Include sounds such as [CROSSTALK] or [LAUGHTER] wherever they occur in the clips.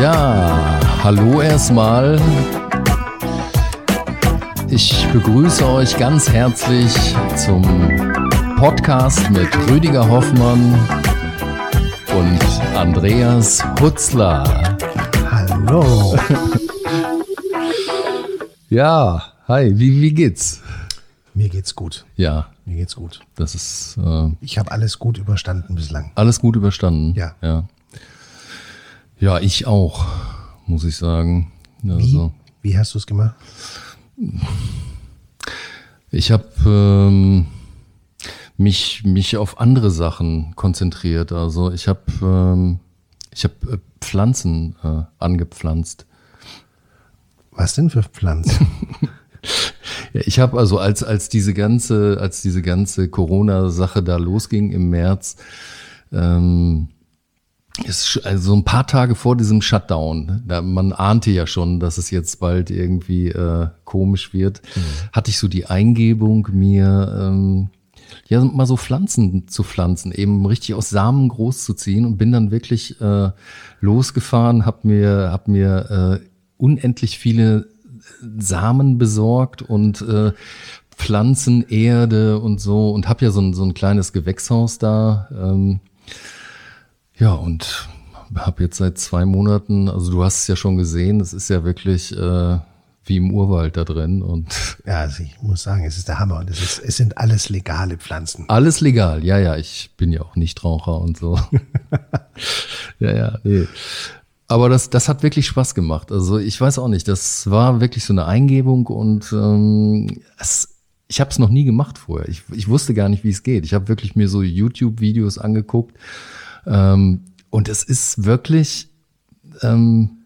Ja, hallo erstmal. Ich begrüße euch ganz herzlich zum Podcast mit Rüdiger Hoffmann und Andreas Hutzler. Hallo. Ja, hi, wie, wie geht's? Mir geht's gut. Ja, Mir geht's gut. das ist äh, Ich habe alles gut überstanden bislang. alles gut überstanden. Ja. Ja, ja ich auch, muss ich sagen. Wie? Also, Wie hast du es gemacht? Ich habe ähm, mich mich auf andere Sachen konzentriert. Also ich habe ähm, ich habe äh, Pflanzen äh, angepflanzt. Was denn für Pflanzen? [LAUGHS] Ja, ich habe also als als diese ganze als diese ganze Corona-Sache da losging im März, ähm, ist also ein paar Tage vor diesem Shutdown, da man ahnte ja schon, dass es jetzt bald irgendwie äh, komisch wird, hatte ich so die Eingebung, mir ähm, ja mal so Pflanzen zu pflanzen, eben richtig aus Samen groß zu ziehen und bin dann wirklich äh, losgefahren, hab mir hab mir äh, unendlich viele Samen besorgt und äh, Pflanzen, Erde und so und habe ja so ein, so ein kleines Gewächshaus da. Ähm, ja, und habe jetzt seit zwei Monaten, also du hast es ja schon gesehen, es ist ja wirklich äh, wie im Urwald da drin und [LAUGHS] ja, also ich muss sagen, es ist der Hammer und es, ist, es sind alles legale Pflanzen. alles legal. Ja, ja, ich bin ja auch Nichtraucher und so. [LAUGHS] [LAUGHS] ja, ja, nee. Aber das, das hat wirklich Spaß gemacht. Also ich weiß auch nicht, das war wirklich so eine Eingebung und ähm, es, ich habe es noch nie gemacht vorher. Ich, ich wusste gar nicht, wie es geht. Ich habe wirklich mir so YouTube-Videos angeguckt ähm, und es ist wirklich ähm,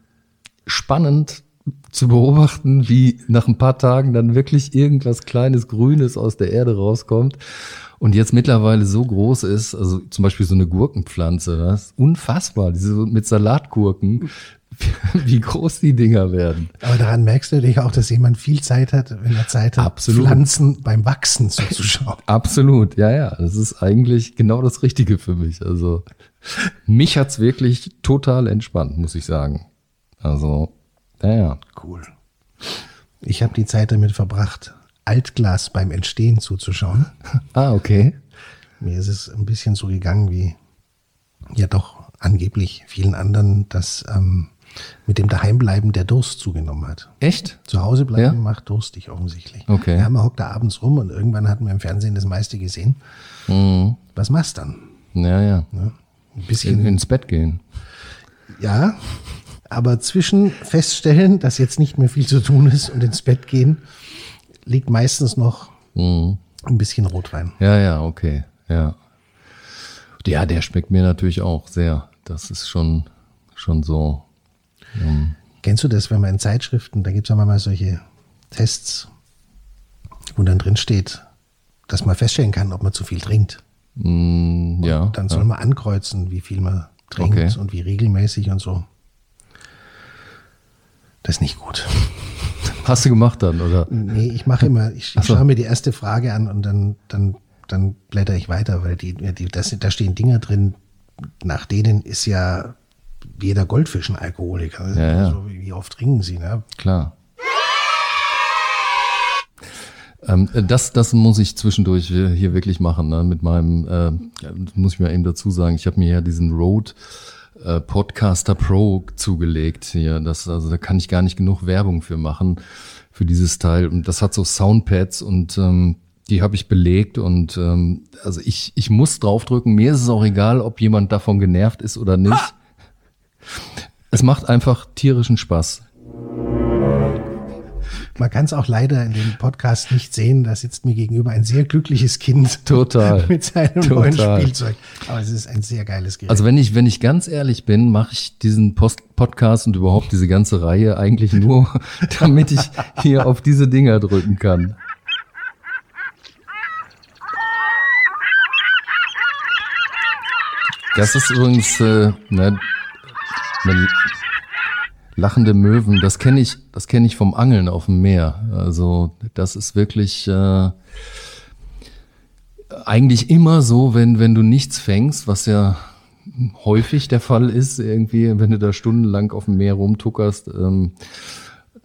spannend zu beobachten, wie nach ein paar Tagen dann wirklich irgendwas kleines Grünes aus der Erde rauskommt und jetzt mittlerweile so groß ist, also zum Beispiel so eine Gurkenpflanze, das ist unfassbar, diese mit Salatgurken, [LAUGHS] wie groß die Dinger werden. Aber daran merkst du natürlich auch, dass jemand viel Zeit hat, wenn er Zeit hat, Absolut. Pflanzen beim Wachsen zuzuschauen. [LAUGHS] Absolut, ja, ja, das ist eigentlich genau das Richtige für mich. Also mich hat's wirklich total entspannt, muss ich sagen. Also, naja. Cool. Ich habe die Zeit damit verbracht, Altglas beim Entstehen zuzuschauen. [LAUGHS] Ah, okay. Mir ist es ein bisschen so gegangen wie ja doch angeblich vielen anderen, dass ähm, mit dem Daheimbleiben der Durst zugenommen hat. Echt? Zu Hause bleiben Ja? macht durstig offensichtlich. Okay. Ja, man hockt da abends rum und irgendwann hat man im Fernsehen das meiste gesehen. Mhm. Was machst dann? Ja, ja. Ne? Ein In, bisschen, ins Bett gehen. ja, aber zwischen feststellen, dass jetzt nicht mehr viel zu tun ist und ins Bett gehen, liegt meistens noch Mhm. ein bisschen Rotwein. Ja, ja, okay. Ja. Ja, der schmeckt mir natürlich auch sehr. Das ist schon, schon so. Kennst du das, wenn man in Zeitschriften, da gibt es ja manchmal solche Tests, wo dann drin steht, dass man feststellen kann, ob man zu viel trinkt. Mm, ja. Dann soll ja. man ankreuzen, wie viel man trinkt Okay. und wie regelmäßig und so. Das ist nicht gut. Hast du gemacht dann, oder? Nee, ich mache immer, ich, ich so. schaue mir die erste Frage an und dann, dann, dann blätter ich weiter, weil die, die, das, da stehen Dinger drin, nach denen ist ja jeder Goldfisch ein Alkoholiker. Ja, ja. Also, wie oft trinken sie, ne? Klar. Ähm, das, das muss ich zwischendurch hier wirklich machen, ne? mit meinem, äh, das muss ich mir eben dazu sagen, ich habe mir ja diesen Rode äh, Podcaster Pro zugelegt hier. Das, also da kann ich gar nicht genug Werbung für machen, für dieses Teil. Und das hat so Soundpads und ähm, die habe ich belegt und ähm, also ich, ich muss draufdrücken. Mir ist es auch egal, ob jemand davon genervt ist oder nicht. Es macht einfach tierischen Spaß. Man kann es auch leider in dem Podcast nicht sehen. Da sitzt mir gegenüber ein sehr glückliches Kind [LAUGHS] Total. mit seinem neuen Total. Spielzeug. Aber es ist ein sehr geiles Gerät. Also wenn ich, wenn ich ganz ehrlich bin, mache ich diesen Post Podcast und überhaupt diese ganze Reihe eigentlich nur, [LAUGHS] damit ich hier auf diese Dinger drücken kann. Das ist übrigens äh, ne, eine Lachende Möwen, das kenne ich, das kenne ich vom Angeln auf dem Meer. Also das ist wirklich äh, eigentlich immer so, wenn wenn du nichts fängst, was ja häufig der Fall ist, irgendwie, wenn du da stundenlang auf dem Meer rumtuckerst. Ähm,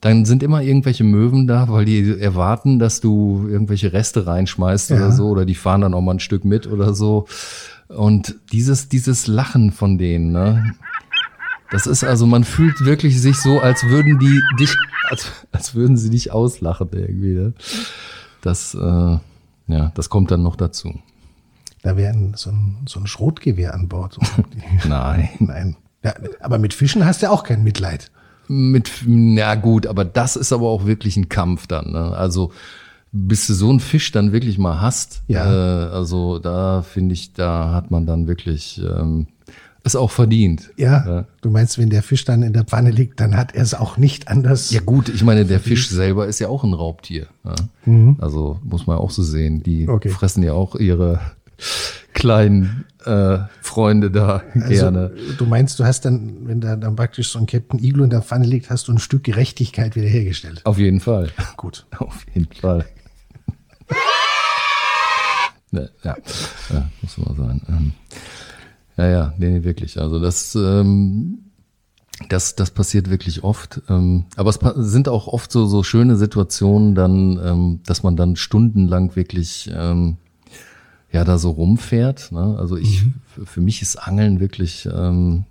dann sind immer irgendwelche Möwen da, weil die erwarten, dass du irgendwelche Reste reinschmeißt Ja. oder so, oder die fahren dann auch mal ein Stück mit oder so. Und dieses, dieses Lachen von denen, ne? Das ist also, man fühlt wirklich sich so, als würden die dich, als, als würden sie dich auslachen irgendwie. Ne? Das, äh, ja, das kommt dann noch dazu. Da wäre so ein, so ein Schrotgewehr an Bord. [LAUGHS] Nein. [LAUGHS] Nein. Ja, aber mit Fischen hast du ja auch kein Mitleid. Mit, na gut, aber das ist aber auch wirklich ein Kampf dann. Ne? Also bis du so einen Fisch dann wirklich mal hast, Ja. äh, also da finde ich, da hat man dann wirklich ähm, es auch verdient. Ja, Ja. du meinst, wenn der Fisch dann in der Pfanne liegt, dann hat er es auch nicht anders. Ja gut, ich meine, der Fisch selber ist ja auch ein Raubtier. Ja? Also muss man auch so sehen. Die Mhm. Okay. fressen ja auch ihre kleinen äh, Freunde da Also, gerne. Du meinst, du hast dann, wenn da dann praktisch so ein Captain Iglo in der Pfanne liegt, hast du ein Stück Gerechtigkeit wiederhergestellt. Auf jeden Fall. [LAUGHS] Gut. Auf jeden Fall. [LAUGHS] ne, ja, ja, muss man sein. Ähm, ja, ja, nee, nee, wirklich. Also das, ähm, das, das passiert wirklich oft. Ähm, aber es sind auch oft so, so schöne Situationen dann, ähm, dass man dann stundenlang wirklich ähm, ja da so rumfährt. Ne? Also ich, für, für mich ist Angeln wirklich ähm,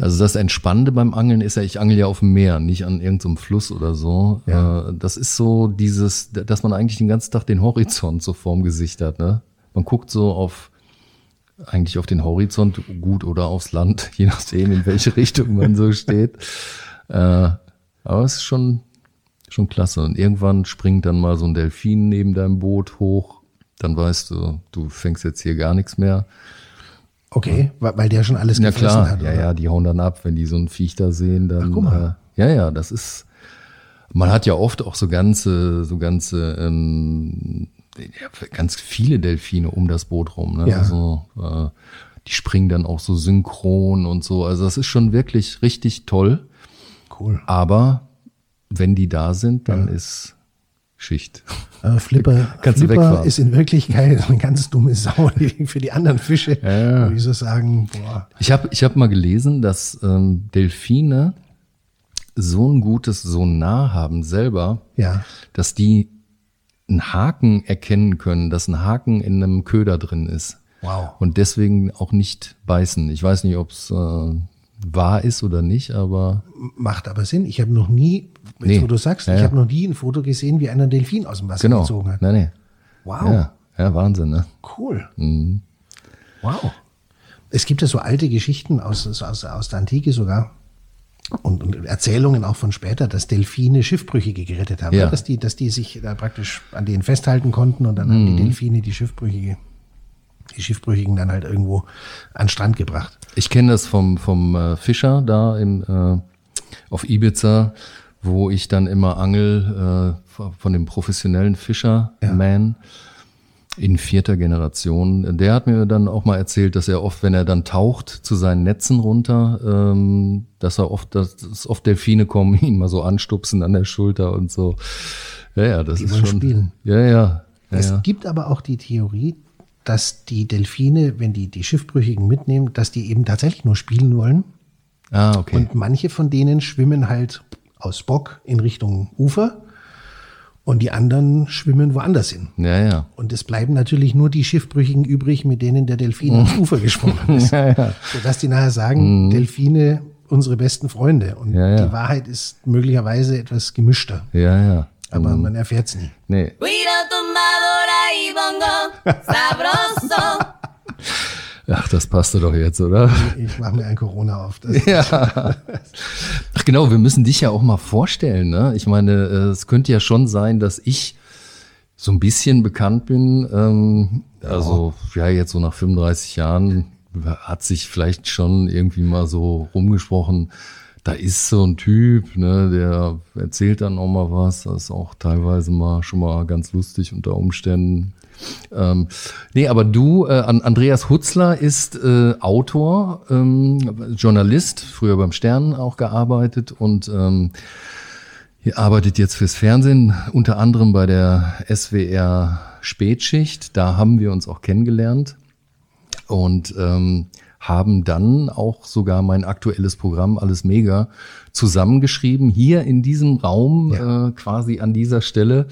also das Entspannende beim Angeln ist ja, ich angel ja auf dem Meer, nicht an irgendeinem Fluss oder so. Ja. Äh, Das ist so dieses, dass man eigentlich den ganzen Tag den Horizont so vorm Gesicht hat. Ne? Man guckt so auf eigentlich auf den Horizont gut oder aufs Land, [LAUGHS] je nachdem, in welche Richtung man so steht. [LAUGHS] Äh, aber es ist schon, schon klasse. Und irgendwann springt dann mal so ein Delfin neben deinem Boot hoch. Dann weißt du, du fängst jetzt hier gar nichts mehr. Okay, weil weil der schon alles Ja gefressen klar, hat. ja, oder? ja, die hauen dann ab, wenn die so ein Viech da sehen, dann. Ach, guck mal. Äh, ja, ja, das ist. Man hat ja oft auch so ganze, so ganze, ähm, ja, ganz viele Delfine um das Boot rum. Ne? Ja. Also, äh, die springen dann auch so synchron und so. Also das ist schon wirklich richtig toll. Cool. Aber wenn die da sind, dann ist Schicht. Äh, Flipper, [LAUGHS] Flipper ist in Wirklichkeit eine ganz dumme Sau [LAUGHS] für die anderen Fische. Ja. Ich so sagen, boah, Ich habe ich hab mal gelesen, dass ähm, Delfine so ein gutes Sonar haben selber, ja. dass die einen Haken erkennen können, dass ein Haken in einem Köder drin ist. Wow. Und deswegen auch nicht beißen. Ich weiß nicht, ob es äh, wahr ist oder nicht, aber Macht aber Sinn. Ich habe noch nie, jetzt Nee. wo du sagst, Ja, ich ja. habe noch nie ein Foto gesehen, wie einer einen Delfin aus dem Wasser genau. gezogen hat. Nee, nee. Wow. Ja, ja, Wahnsinn, ne? Cool. Mhm. Wow. Es gibt ja so alte Geschichten aus, aus, aus der Antike sogar und, und Erzählungen auch von später, dass Delfine Schiffbrüchige gerettet haben. Ja. ne? Dass, die, dass die sich da praktisch an denen festhalten konnten und dann haben Mhm. die Delfine die Schiffbrüchige, die Schiffbrüchigen dann halt irgendwo an Strand gebracht. Ich kenne das vom, vom äh, Fischer da im, äh, auf Ibiza, wo ich dann immer angel äh, von dem professionellen Fischerman in vierter Generation. Der hat mir dann auch mal erzählt, dass er oft, wenn er dann taucht zu seinen Netzen runter, ähm, dass er oft, dass, dass oft Delfine kommen, [LAUGHS] ihn mal so anstupsen an der Schulter und so. Ja, ja, das Die ist schon. spielen. Ja, ja. ja, Es ja. gibt aber auch die Theorie, dass die Delfine, wenn die die Schiffbrüchigen mitnehmen, dass die eben tatsächlich nur spielen wollen. Ah, okay. Und manche von denen schwimmen halt aus Bock in Richtung Ufer und die anderen schwimmen woanders hin. ja, ja. Und es bleiben natürlich nur die Schiffbrüchigen übrig, mit denen der Delfin ans Ufer geschwommen [LAUGHS] ist. Ja, ja. Sodass die nachher sagen, Delfine, unsere besten Freunde. Und Ja, ja. die Wahrheit ist möglicherweise etwas gemischter. Ja, ja. Aber man erfährt es nie. Nee. Guido tumbadora y bongo, sabroso. [LAUGHS] Ach, das passte doch jetzt, oder? Ich mache mir ein Corona auf. Das, Ja. Ach genau, wir müssen dich ja auch mal vorstellen. Ne? Ich meine, äh, es könnte ja schon sein, dass ich so ein bisschen bekannt bin. Ähm, also ja, jetzt so nach 35 Jahren hat sich vielleicht schon irgendwie mal so rumgesprochen, da ist so ein Typ, ne, der erzählt dann auch mal was. Das ist auch teilweise mal schon mal ganz lustig unter Umständen. Ähm, nee, aber du, äh, Andreas Hutzler ist äh, Autor, ähm, Journalist, früher beim Stern auch gearbeitet und ähm, ihr arbeitet jetzt fürs Fernsehen, unter anderem bei der SWR Spätschicht. Da haben wir uns auch kennengelernt und ähm, haben dann auch sogar mein aktuelles Programm Alles Mega zusammengeschrieben, hier in diesem Raum, ja. äh, quasi an dieser Stelle.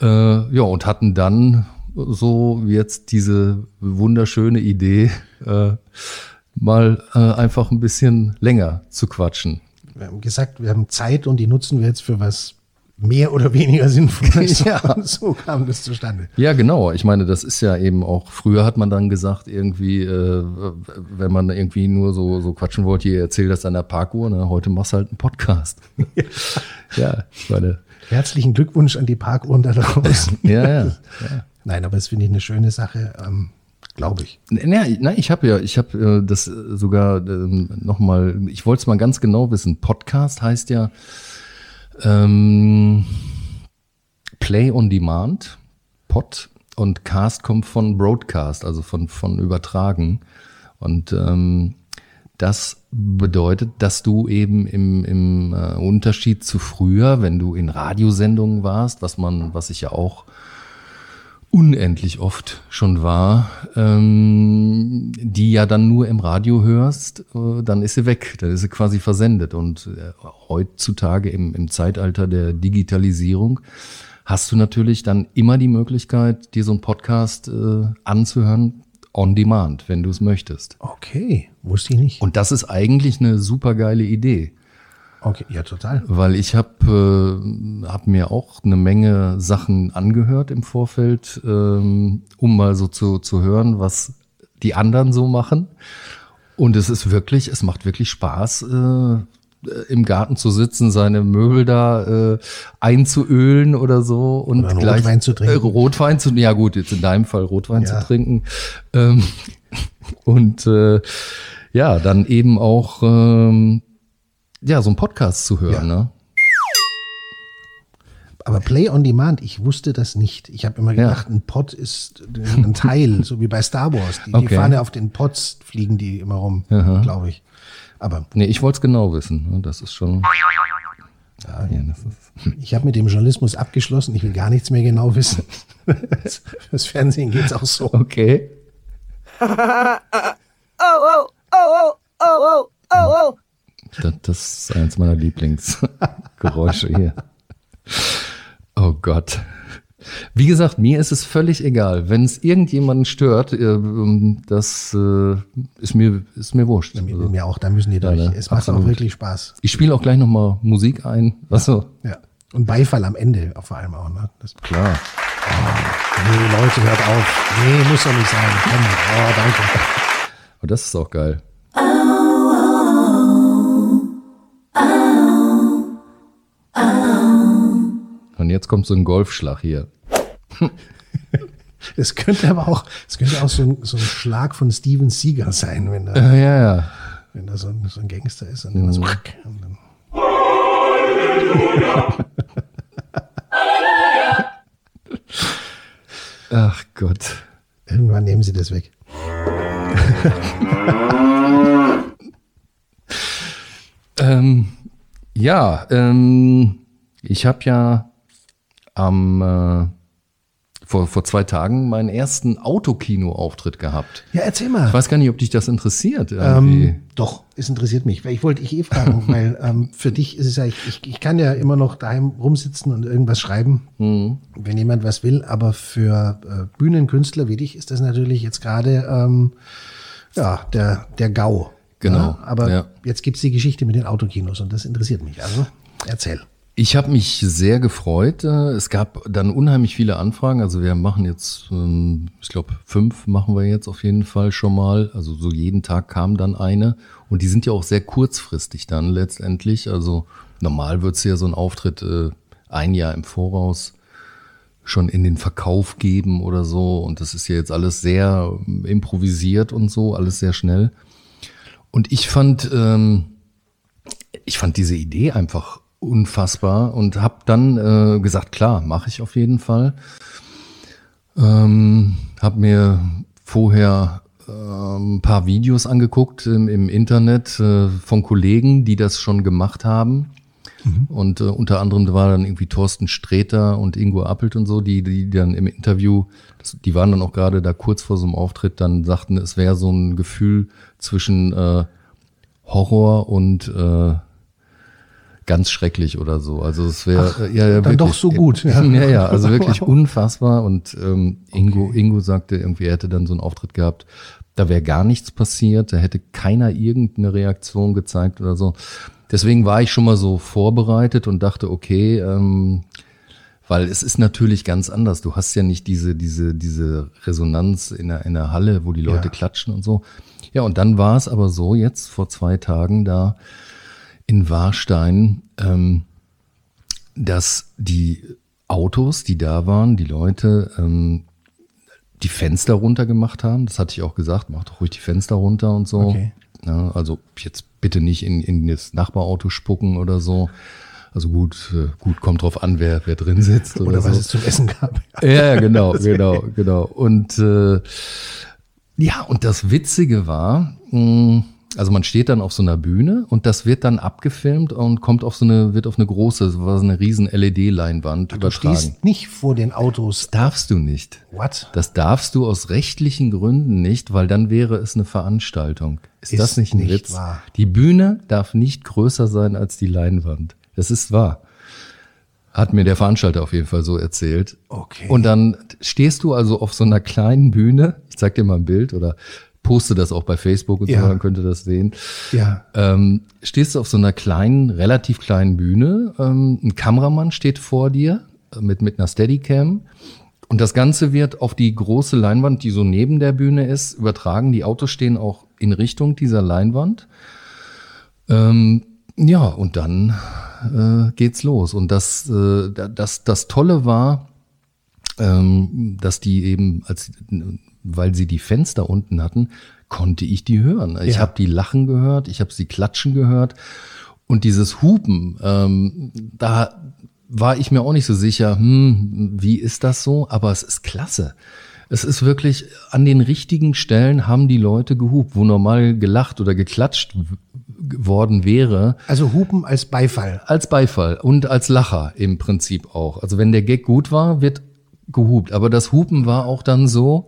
Äh, ja, und hatten dann so jetzt diese wunderschöne Idee, äh, mal äh, einfach ein bisschen länger zu quatschen. Wir haben gesagt, wir haben Zeit und die nutzen wir jetzt für was mehr oder weniger Sinnvolles. [LAUGHS] ja. [LAUGHS] So kam das zustande. Ja, genau. Ich meine, das ist ja eben auch, früher hat man dann gesagt, irgendwie, äh, wenn man irgendwie nur so, so quatschen wollte, ihr erzählt das an der Parkuhr, ne? heute machst du halt einen Podcast. [LAUGHS] ja, ja ich meine. Herzlichen Glückwunsch an die Parkuhren da draußen. ja, ja. ja. Nein, aber das finde ich eine schöne Sache. Ähm, Glaube ich. Nein, nein, ich habe ja, ich habe äh, das sogar ähm, nochmal, ich wollte es mal ganz genau wissen. Podcast heißt ja ähm, Play on Demand, Pod und Cast kommt von Broadcast, also von, von Übertragen. Und ähm, das bedeutet, dass du eben im, im äh, Unterschied zu früher, wenn du in Radiosendungen warst, was man, was ich ja auch unendlich oft schon war, ähm, die ja dann nur im Radio hörst, äh, dann ist sie weg, dann ist sie quasi versendet. Und äh, heutzutage im, im Zeitalter der Digitalisierung hast du natürlich dann immer die Möglichkeit, dir so einen Podcast äh, anzuhören, on demand, wenn du es möchtest. Okay, wusste ich nicht. Und das ist eigentlich eine super geile Idee. Okay, ja, total. Weil ich habe äh, hab mir auch eine Menge Sachen angehört im Vorfeld, ähm, um mal so zu, zu hören, was die anderen so machen. Und es ist wirklich, es macht wirklich Spaß, äh, im Garten zu sitzen, seine Möbel da äh, einzuölen oder so und oder gleich Rotwein zu trinken. Äh, Rotwein zu, ja gut, jetzt in deinem Fall Rotwein ja. zu trinken. Ähm, [LAUGHS] und äh, ja, dann eben auch ähm, ja, so ein Podcast zu hören, ja. ne? Aber Play on Demand, ich wusste das nicht. Ich habe immer gedacht, ja. ein Pod ist ein Teil, so wie bei Star Wars. Die, okay. die fahren ja auf den Pods, fliegen die immer rum, glaube ich. Aber nee, ich wollte es genau wissen. Ne? Das ist schon. Ja, ja, das ist ich habe mit dem Journalismus abgeschlossen. Ich will gar nichts mehr genau wissen. [LAUGHS] Fürs Fernsehen geht es auch so. Okay. [LAUGHS] oh, oh, oh, oh, oh, oh, oh, oh. Das, das ist eins meiner Lieblingsgeräusche hier. Oh Gott. Wie gesagt, mir ist es völlig egal. Wenn es irgendjemanden stört, äh, ähm, das äh, ist mir, ist mir wurscht. Ja, mir, also, mir auch, da müssen die durch. Ja, es macht absolut. auch wirklich Spaß. Ich spiele auch gleich nochmal Musik ein. Achso. Ja, ja. Und Beifall am Ende vor allem auch. Ne? Das Klar. Oh, nee, Leute, hört auf. Nee, muss doch nicht sein. Komm. Oh, danke. Und das ist auch geil. Und jetzt kommt so ein Golfschlag hier. [LAUGHS] Es könnte aber auch, es könnte auch so ein, so ein Schlag von Steven Seager sein, wenn da, äh, ja, ja. Wenn da so ein, so ein Gangster ist und mhm. so. Und dann Ach Gott. Irgendwann nehmen sie das weg. [LAUGHS] ähm, ja, ähm, ich habe ja am äh, vor, vor zwei Tagen meinen ersten Autokino-Auftritt gehabt. Ja, erzähl mal. Ich weiß gar nicht, ob dich das interessiert. Ähm, doch, es interessiert mich. Ich wollte dich eh fragen, [LAUGHS] weil ähm, für dich ist es ja, ich, ich, ich kann ja immer noch daheim rumsitzen und irgendwas schreiben, mhm. wenn jemand was will, aber für äh, Bühnenkünstler wie dich ist das natürlich jetzt gerade ähm, ja, der, der GAU. Genau. Ja? Aber ja. jetzt gibt's die Geschichte mit den Autokinos und das interessiert mich. Also erzähl. Ich habe mich sehr gefreut. Äh, es gab dann unheimlich viele Anfragen. Also wir machen jetzt, ähm, ich glaube, fünf machen wir jetzt auf jeden Fall schon mal. Also so jeden Tag kam dann eine. Und die sind ja auch sehr kurzfristig dann letztendlich. Also normal wird es ja so ein Auftritt äh, ein Jahr im Voraus schon in den Verkauf geben oder so. Und das ist ja jetzt alles sehr ähm, improvisiert und so, alles sehr schnell. Und ich fand... Ähm, ich fand diese Idee einfach unfassbar und habe dann äh, gesagt, klar, mache ich auf jeden Fall. Ähm, habe mir vorher äh, ein paar Videos angeguckt im, im Internet äh, von Kollegen, die das schon gemacht haben. Und äh, unter anderem war dann irgendwie Thorsten Sträter und Ingo Appelt und so, die, die dann im Interview, das, die waren dann auch gerade da kurz vor so einem Auftritt, dann sagten, es wäre so ein Gefühl zwischen äh, Horror und äh, ganz schrecklich oder so. Also es wäre ja, ja dann wirklich, doch so gut, Ja, [LAUGHS] ja. ja, also wirklich [LAUGHS] unfassbar. Und ähm, Ingo, Ingo sagte irgendwie, er hätte dann so einen Auftritt gehabt, da wäre gar nichts passiert, da hätte keiner irgendeine Reaktion gezeigt oder so. Deswegen war ich schon mal so vorbereitet und dachte, okay, ähm, weil es ist natürlich ganz anders. Du hast ja nicht diese, diese, diese Resonanz in der, in der Halle, wo die Leute Ja. klatschen und so. Ja, und dann war es aber so, jetzt vor zwei Tagen da in Warstein, ähm, dass die Autos, die da waren, die Leute, ähm, die Fenster runter gemacht haben. Das hatte ich auch gesagt, mach doch ruhig die Fenster runter und so. Okay. Ja, also jetzt bitte nicht in, in das Nachbarauto spucken oder so. Also gut, äh, gut, kommt drauf an, wer, wer drin sitzt oder, Oder so. was es zum Essen gab. [LAUGHS] Ja, ja, genau, genau, genau. Und äh, ja, und das Witzige war, mh, also man steht dann auf so einer Bühne und das wird dann abgefilmt und kommt auf so eine, wird auf eine große, so was eine riesen LED-Leinwand Du übertragen. stehst nicht vor den Autos. darfst du nicht. What? Das darfst du aus rechtlichen Gründen nicht, weil dann wäre es eine Veranstaltung. Ist, Ist das nicht ein nicht Witz? wahr. Die Bühne darf nicht größer sein als die Leinwand. Das ist wahr. Hat mir der Veranstalter auf jeden Fall so erzählt. Okay. Und dann stehst du also auf so einer kleinen Bühne. Ich zeig dir mal ein Bild oder poste das auch bei Facebook und Ja. so, dann könnt ihr das sehen. Ja. Ähm, stehst du auf so einer kleinen, relativ kleinen Bühne. Ähm, ein Kameramann steht vor dir äh, mit, mit einer Steadicam. Und das Ganze wird auf die große Leinwand, die so neben der Bühne ist, übertragen. Die Autos stehen auch in Richtung dieser Leinwand. Ähm, ja, und dann äh, geht's los. Und das, äh, da- das, das Tolle war, ähm, dass die eben, als, weil sie die Fenster unten hatten, konnte ich die hören. Ich Ja. habe die lachen gehört, ich habe sie klatschen gehört. Und dieses Hupen, ähm, da war ich mir auch nicht so sicher, hm, wie ist das so? Aber es ist klasse. Es ist wirklich, an den richtigen Stellen haben die Leute gehupt, wo normal gelacht oder geklatscht worden wäre, Also Hupen als Beifall. als Beifall und als Lacher im Prinzip auch. Also wenn der Gag gut war, wird gehupt. Aber das Hupen war auch dann so,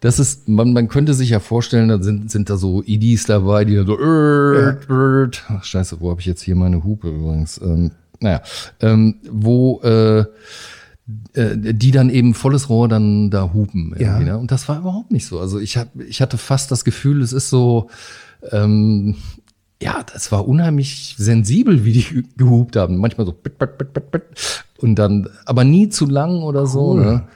dass es, man, man könnte sich ja vorstellen, da sind, sind da so Idis dabei, die dann so, äh, äh, Ach, scheiße, wo habe ich jetzt hier meine Hupe übrigens? Ähm, naja, ähm, wo äh, äh, die dann eben volles Rohr dann da hupen. Ja. Ne? Und das war überhaupt nicht so. Also ich, hab, ich hatte fast das Gefühl, es ist so, ähm, ja, das war unheimlich sensibel, wie die gehupt haben. Manchmal so bit, bit, bit, bit, bit. Und dann, aber nie zu lang oder so. Cool. Ne?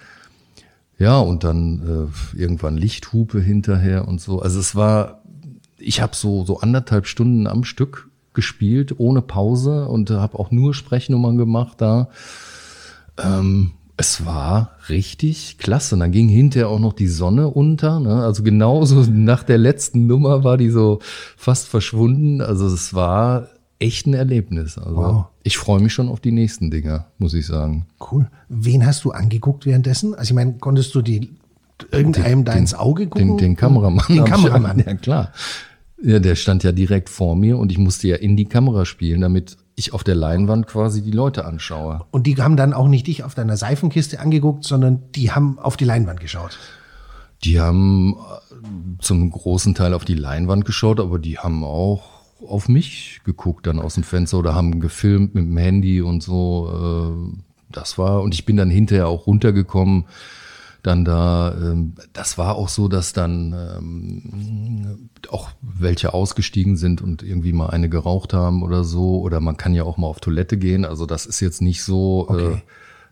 Ja, und dann äh, irgendwann Lichthupe hinterher und so. Also es war, ich habe so so anderthalb Stunden am Stück gespielt, ohne Pause und habe auch nur Sprechnummern gemacht da. Ähm, es war richtig klasse. Und dann ging hinterher auch noch die Sonne unter. Ne? Also genauso [LAUGHS] nach der letzten Nummer war die so fast verschwunden. Also es war echt ein Erlebnis. Also Wow. ich freue mich schon auf die nächsten Dinger, muss ich sagen. Cool. Wen hast du angeguckt währenddessen? Also ich meine, konntest du die irgendeinem da ins Auge gucken? Den, den Kameramann. Den ich- Kameramann. [LAUGHS] Ja, klar. Ja, der stand ja direkt vor mir und ich musste ja in die Kamera spielen, damit ich auf der Leinwand quasi die Leute anschaue. Und die haben dann auch nicht dich auf deiner Seifenkiste angeguckt, sondern die haben auf die Leinwand geschaut. Die haben äh, zum großen Teil auf die Leinwand geschaut, aber die haben auch auf mich geguckt dann aus dem Fenster oder haben gefilmt mit dem Handy und so. Äh, das war, und ich bin dann hinterher auch runtergekommen. Dann da, ähm, das war auch so, dass dann ähm, auch welche ausgestiegen sind und irgendwie mal eine geraucht haben oder so. Oder man kann ja auch mal auf Toilette gehen. Also das ist jetzt nicht so, äh, Okay.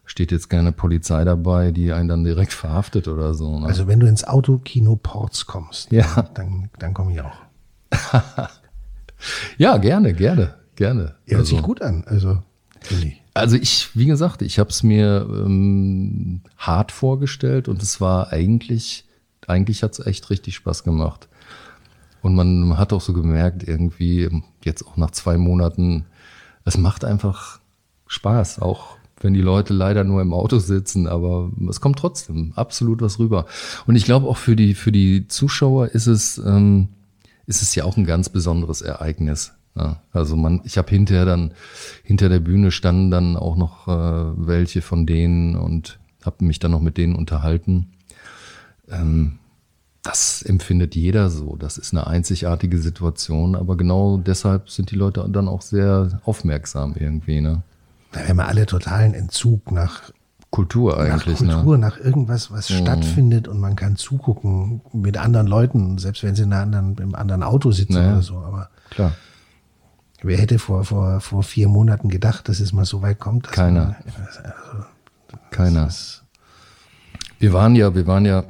steht jetzt keine Polizei dabei, die einen dann direkt [LAUGHS] verhaftet oder so. Ne? Also wenn du ins Autokino Ports kommst, Ja. dann, dann komme ich auch. [LAUGHS] Ja, gerne, gerne, gerne. Ja, hört sich also, gut an. Also, also ich, wie gesagt, ich habe es mir ähm, hart vorgestellt und es war eigentlich, eigentlich hat es echt richtig Spaß gemacht. Und man hat auch so gemerkt, irgendwie, jetzt auch nach zwei Monaten, es macht einfach Spaß, auch wenn die Leute leider nur im Auto sitzen, aber es kommt trotzdem absolut was rüber. Und ich glaube auch für die, für die Zuschauer ist es, ähm, ist es ja auch ein ganz besonderes Ereignis. Ja, also man, ich habe hinterher dann, hinter der Bühne standen dann auch noch äh, welche von denen und habe mich dann noch mit denen unterhalten. Ähm, das empfindet jeder so. Das ist eine einzigartige Situation, aber genau deshalb sind die Leute dann auch sehr aufmerksam irgendwie. Ne? Da haben wir alle totalen Entzug nach Kultur eigentlich. Nach Kultur, ne? nach irgendwas, was mhm. stattfindet und man kann zugucken mit anderen Leuten, selbst wenn sie in einem anderen, im anderen Auto sitzen naja, oder so. Aber klar. Wer hätte vor, vor, vor vier Monaten gedacht, dass es mal so weit kommt? Keiner. Man, also, Keiner. Wir waren ja, wir waren ja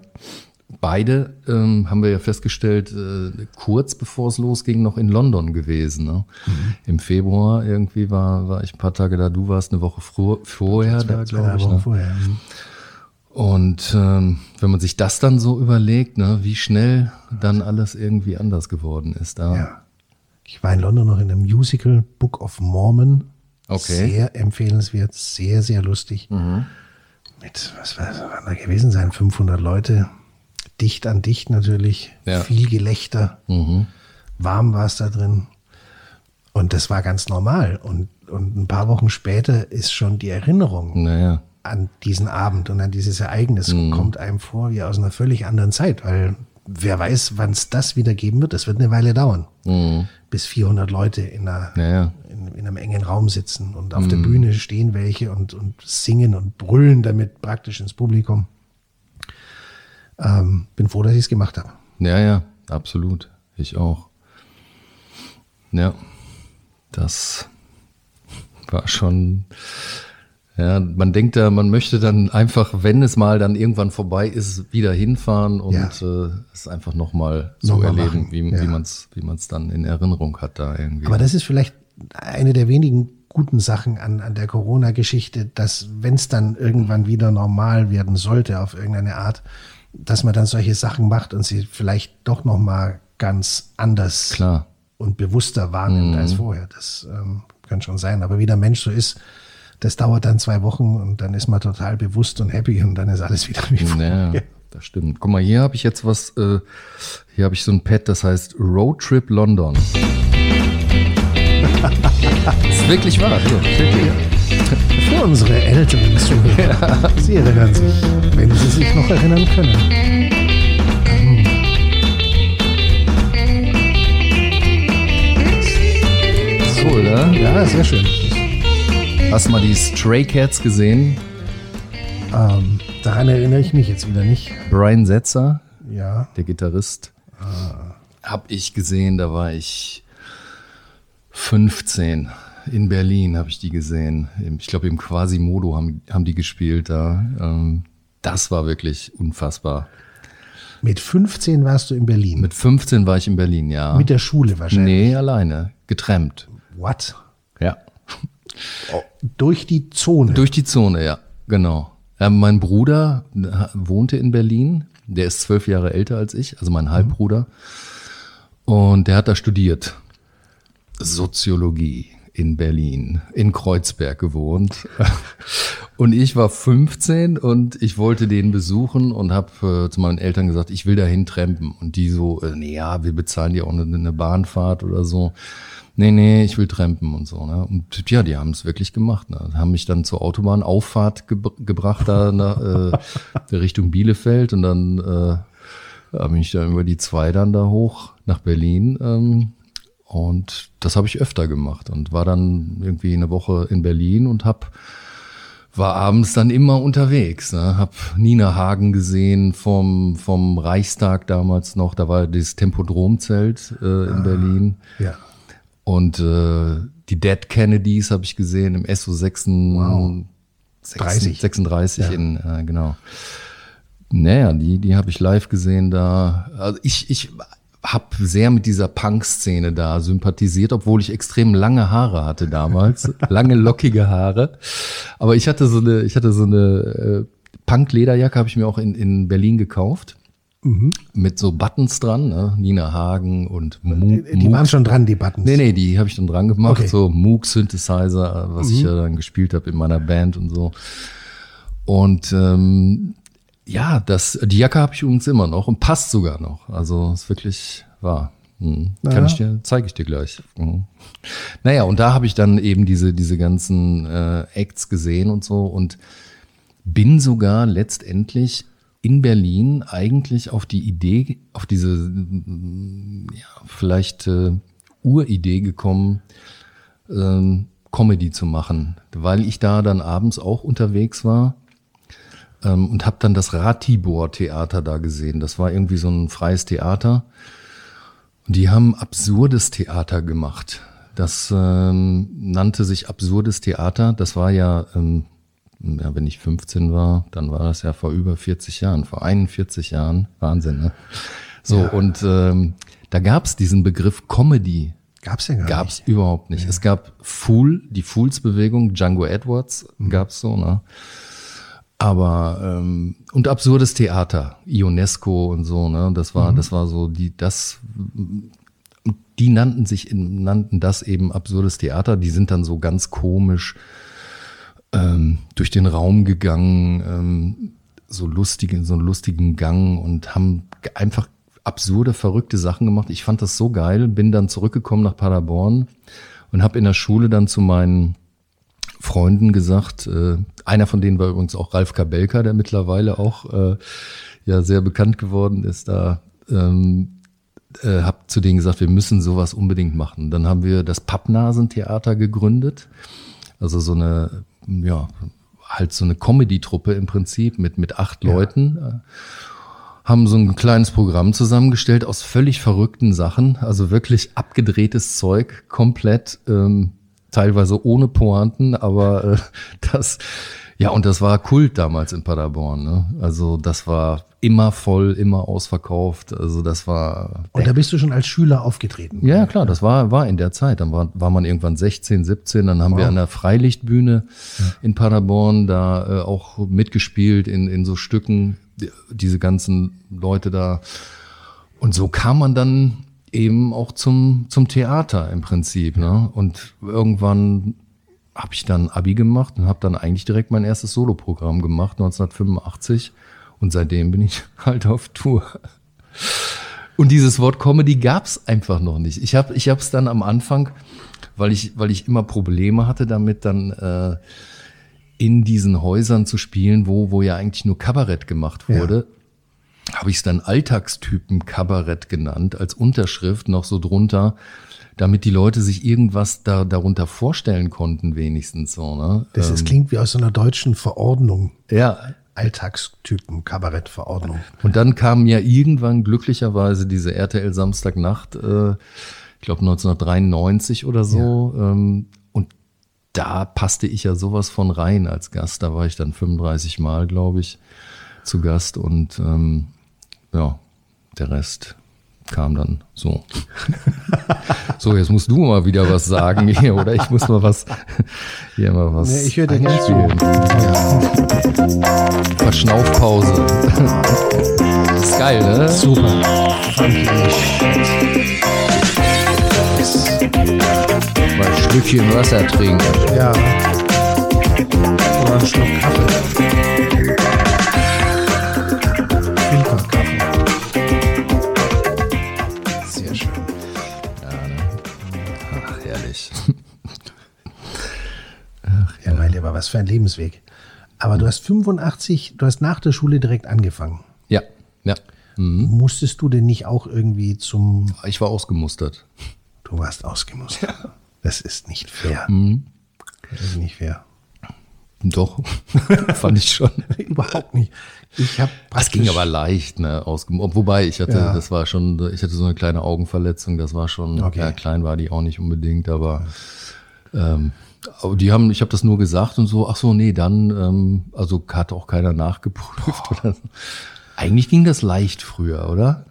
beide, ähm, haben wir ja festgestellt, äh, kurz bevor es losging, noch in London gewesen. Ne? Mhm. Im Februar irgendwie war, war ich ein paar Tage da. Du warst eine Woche fro vorher da, glaube ich. Ne? Vorher. Mhm. Und ähm, wenn man sich das dann so überlegt, ne, wie schnell dann alles irgendwie anders geworden ist da. Ja. Ich war in London noch in einem Musical Book of Mormon. Okay. Sehr empfehlenswert, sehr, sehr lustig. Mhm. Mit, was war, waren da gewesen sein? 500 Leute dicht an dicht natürlich, ja. viel Gelächter, mhm. warm war es da drin. Und das war ganz normal. Und, und ein paar Wochen später ist schon die Erinnerung naja. an diesen Abend und an dieses Ereignis mhm. kommt einem vor wie aus einer völlig anderen Zeit, weil wer weiß, wann es das wieder geben wird. Das wird eine Weile dauern, mhm. bis 400 Leute in, einer, naja. in, in, einem engen Raum sitzen und auf der mhm. Bühne stehen welche und, und singen und brüllen damit praktisch ins Publikum ähm, bin froh, dass ich es gemacht habe. Ja, ja, absolut. Ich auch. Ja, das war schon. Ja, man denkt da, man möchte dann einfach, wenn es mal dann irgendwann vorbei ist, wieder hinfahren und ja. äh, es einfach nochmal so noch erleben, machen. wie, ja. wie man es wie man's dann in Erinnerung hat da irgendwie. Aber das ist vielleicht eine der wenigen guten Sachen an, an der Corona-Geschichte, dass wenn es dann irgendwann wieder normal werden sollte auf irgendeine Art, dass man dann solche Sachen macht und sie vielleicht doch noch mal ganz anders Klar. und bewusster wahrnimmt mhm. als vorher. Das ähm, kann schon sein. Aber wie der Mensch so ist, das dauert dann zwei Wochen und dann ist man total bewusst und happy und dann ist alles wieder wie vorher. Ja, das stimmt. Guck mal, hier habe ich jetzt was, äh, hier habe ich so ein Pad, das heißt Road Trip London. das [LAUGHS] ist wirklich wahr. Hier, steht hier. Für unsere älteren Zuhörer. Ja. Sie erinnern sich, wenn Sie sich noch erinnern können. So, oder? Ja, sehr schön. Hast du mal die Stray Cats gesehen? Ähm, daran erinnere ich mich jetzt wieder nicht. Brian Setzer, ja. der Gitarrist, ah. hab ich gesehen, da war ich 15 in Berlin habe ich die gesehen. Ich glaube, im Quasimodo haben, haben die gespielt da. Ähm, das war wirklich unfassbar. Mit 15 warst du in Berlin? Mit 15 war ich in Berlin, ja. Mit der Schule wahrscheinlich? Nee, alleine. Getrennt. What? Ja. Oh, durch die Zone? Durch die Zone, ja. Genau. Ja, mein Bruder wohnte in Berlin. Der ist zwölf Jahre älter als ich, also mein Halbbruder. Und der hat da studiert. Soziologie in Berlin, in Kreuzberg gewohnt. [LAUGHS] Und ich war 15 und ich wollte den besuchen und habe äh, zu meinen Eltern gesagt, ich will dahin trampen. Und die so, äh, nee, ja, wir bezahlen dir auch eine, eine Bahnfahrt oder so. Nee, nee, ich will trampen und so. Ne? Und ja, die haben es wirklich gemacht. Ne? Haben mich dann zur Autobahnauffahrt ge gebracht, da nach, äh, [LAUGHS] Richtung Bielefeld. Und dann äh, habe ich dann über die zwei dann da hoch nach Berlin. Ähm, und das habe ich öfter gemacht und war dann irgendwie eine Woche in Berlin und hab war abends dann immer unterwegs. Ne? Hab Nina Hagen gesehen vom, vom Reichstag damals noch. Da war dieses Tempodromzelt äh, in ah, Berlin. Ja. Und äh, die Dead Kennedys habe ich gesehen im SO 6, wow. 36, 36 ja. in, äh, genau. Naja, die, die habe ich live gesehen da. Also ich, ich habe sehr mit dieser Punk-Szene da sympathisiert, obwohl ich extrem lange Haare hatte damals, [LAUGHS] lange lockige Haare. Aber ich hatte so eine, ich hatte so eine äh, Punk-Lederjacke, habe ich mir auch in, in Berlin gekauft. mit so Buttons dran, ne? Nina Hagen und Moog. Die, die waren schon dran, die Buttons. Nee, nee, die habe ich dann dran gemacht. Okay. So Moog Synthesizer, was ich ja dann gespielt habe in meiner Band und so. Und ähm, ja, das, die Jacke habe ich übrigens immer noch und passt sogar noch. Also ist wirklich wahr. Hm. Kann ich dir, zeige ich dir gleich. Mhm. Naja, und da habe ich dann eben diese, diese ganzen äh, Acts gesehen und so und bin sogar letztendlich in Berlin eigentlich auf die Idee, auf diese mm, ja, vielleicht äh, Uridee gekommen, ähm, Comedy zu machen, weil ich da dann abends auch unterwegs war ähm, und habe dann das Ratibor Theater da gesehen. Das war irgendwie so ein freies Theater und die haben absurdes Theater gemacht. Das ähm, nannte sich absurdes Theater. Das war ja, ähm, ja, wenn ich 15 war, dann war das ja vor über 40 Jahren, vor 41 Jahren. Wahnsinn, ne? So, und ähm, da gab's diesen Begriff Comedy. Gab's ja gar Gab's nicht. überhaupt nicht. Es gab Fool, die Fools-Bewegung, Django Edwards gab's so, ne? Aber ähm, und absurdes Theater, Ionesco und so, ne? Das war, das war so die, das die nannten sich in, nannten das eben absurdes Theater. Die sind dann so ganz komisch ähm, durch den Raum gegangen, ähm, so lustige, so einen lustigen Gang und haben einfach absurde, verrückte Sachen gemacht. Ich fand das so geil, bin dann zurückgekommen nach Paderborn und habe in der Schule dann zu meinen Freunden gesagt, äh, einer von denen war übrigens auch Ralf Kabelka, der mittlerweile auch äh, ja sehr bekannt geworden ist, da ähm, äh, habe zu denen gesagt, wir müssen sowas unbedingt machen. Dann haben wir das Pappnasentheater gegründet, also so eine, ja, halt so eine Comedy-Truppe im Prinzip mit, mit acht Leuten. Äh, haben so ein kleines Programm zusammengestellt aus völlig verrückten Sachen, also wirklich abgedrehtes Zeug, komplett, ähm, teilweise ohne Pointen, aber äh, das, ja, und das war Kult damals in Paderborn. Ne? Also das war immer voll, immer ausverkauft. Also das war Und da bist du schon als Schüler aufgetreten. ja, klar, das war, war in der Zeit. Dann war, war man irgendwann 16, 17, dann haben wir an der Freilichtbühne in Paderborn da äh, auch mitgespielt in, in so Stücken, die- diese ganzen Leute da. Und so kam man dann eben auch zum, zum Theater im Prinzip. Ne? Und irgendwann habe ich dann Abi gemacht und habe dann eigentlich direkt mein erstes Soloprogramm gemacht, 1985. Und seitdem bin ich [LAUGHS] halt auf Tour. Und dieses Wort Comedy gab's einfach noch nicht. Ich habe ich hab's dann am Anfang, weil ich, weil ich immer Probleme hatte damit, dann äh, in diesen Häusern zu spielen, wo, wo ja eigentlich nur Kabarett gemacht wurde, habe ich es dann Alltagstypen Kabarett genannt, als Unterschrift noch so drunter, damit die Leute sich irgendwas da, darunter vorstellen konnten, wenigstens so. Ne? Das, das klingt wie aus so einer deutschen Verordnung. Ja, Alltagstypen, Kabarettverordnung. Und dann kam ja irgendwann glücklicherweise diese RTL Samstagnacht, äh, ich glaube 1993 oder so. Ähm, und da passte ich ja sowas von rein als Gast. Da war ich dann 35 Mal, glaube ich, zu Gast. Und ähm, ja, der Rest kam dann so. so, jetzt musst du mal wieder was sagen hier, oder? Ich muss mal was, hier mal was Nee, ich höre dir gerne zu. Verschnaufpause. ist geil, ne? Super. Mal ein Schlückchen Wasser trinken. Ja. Oder ein Schluck Kaffee. Filterkaffee. Sehr Ach, herrlich. Ja, mein Lieber, was für ein Lebensweg. Aber du hast 85, du hast nach der Schule direkt angefangen. Ja, ja. Musstest du denn nicht auch irgendwie zum. Ich war ausgemustert. Du warst ausgemustert. Das ist nicht fair. Mhm. Das ist nicht fair. Doch, [LAUGHS] fand ich schon. [LAUGHS] Überhaupt nicht. Ich habe Das ging aber leicht, ne? Ausgem Wobei ich hatte, Ja. das war schon, ich hatte so eine kleine Augenverletzung, das war schon, Okay. ja, klein war die auch nicht unbedingt, aber ähm, die haben, ich habe das nur gesagt und so, ach so, nee, dann, ähm, also hat auch keiner nachgeprüft oder so. Eigentlich ging das leicht früher, oder?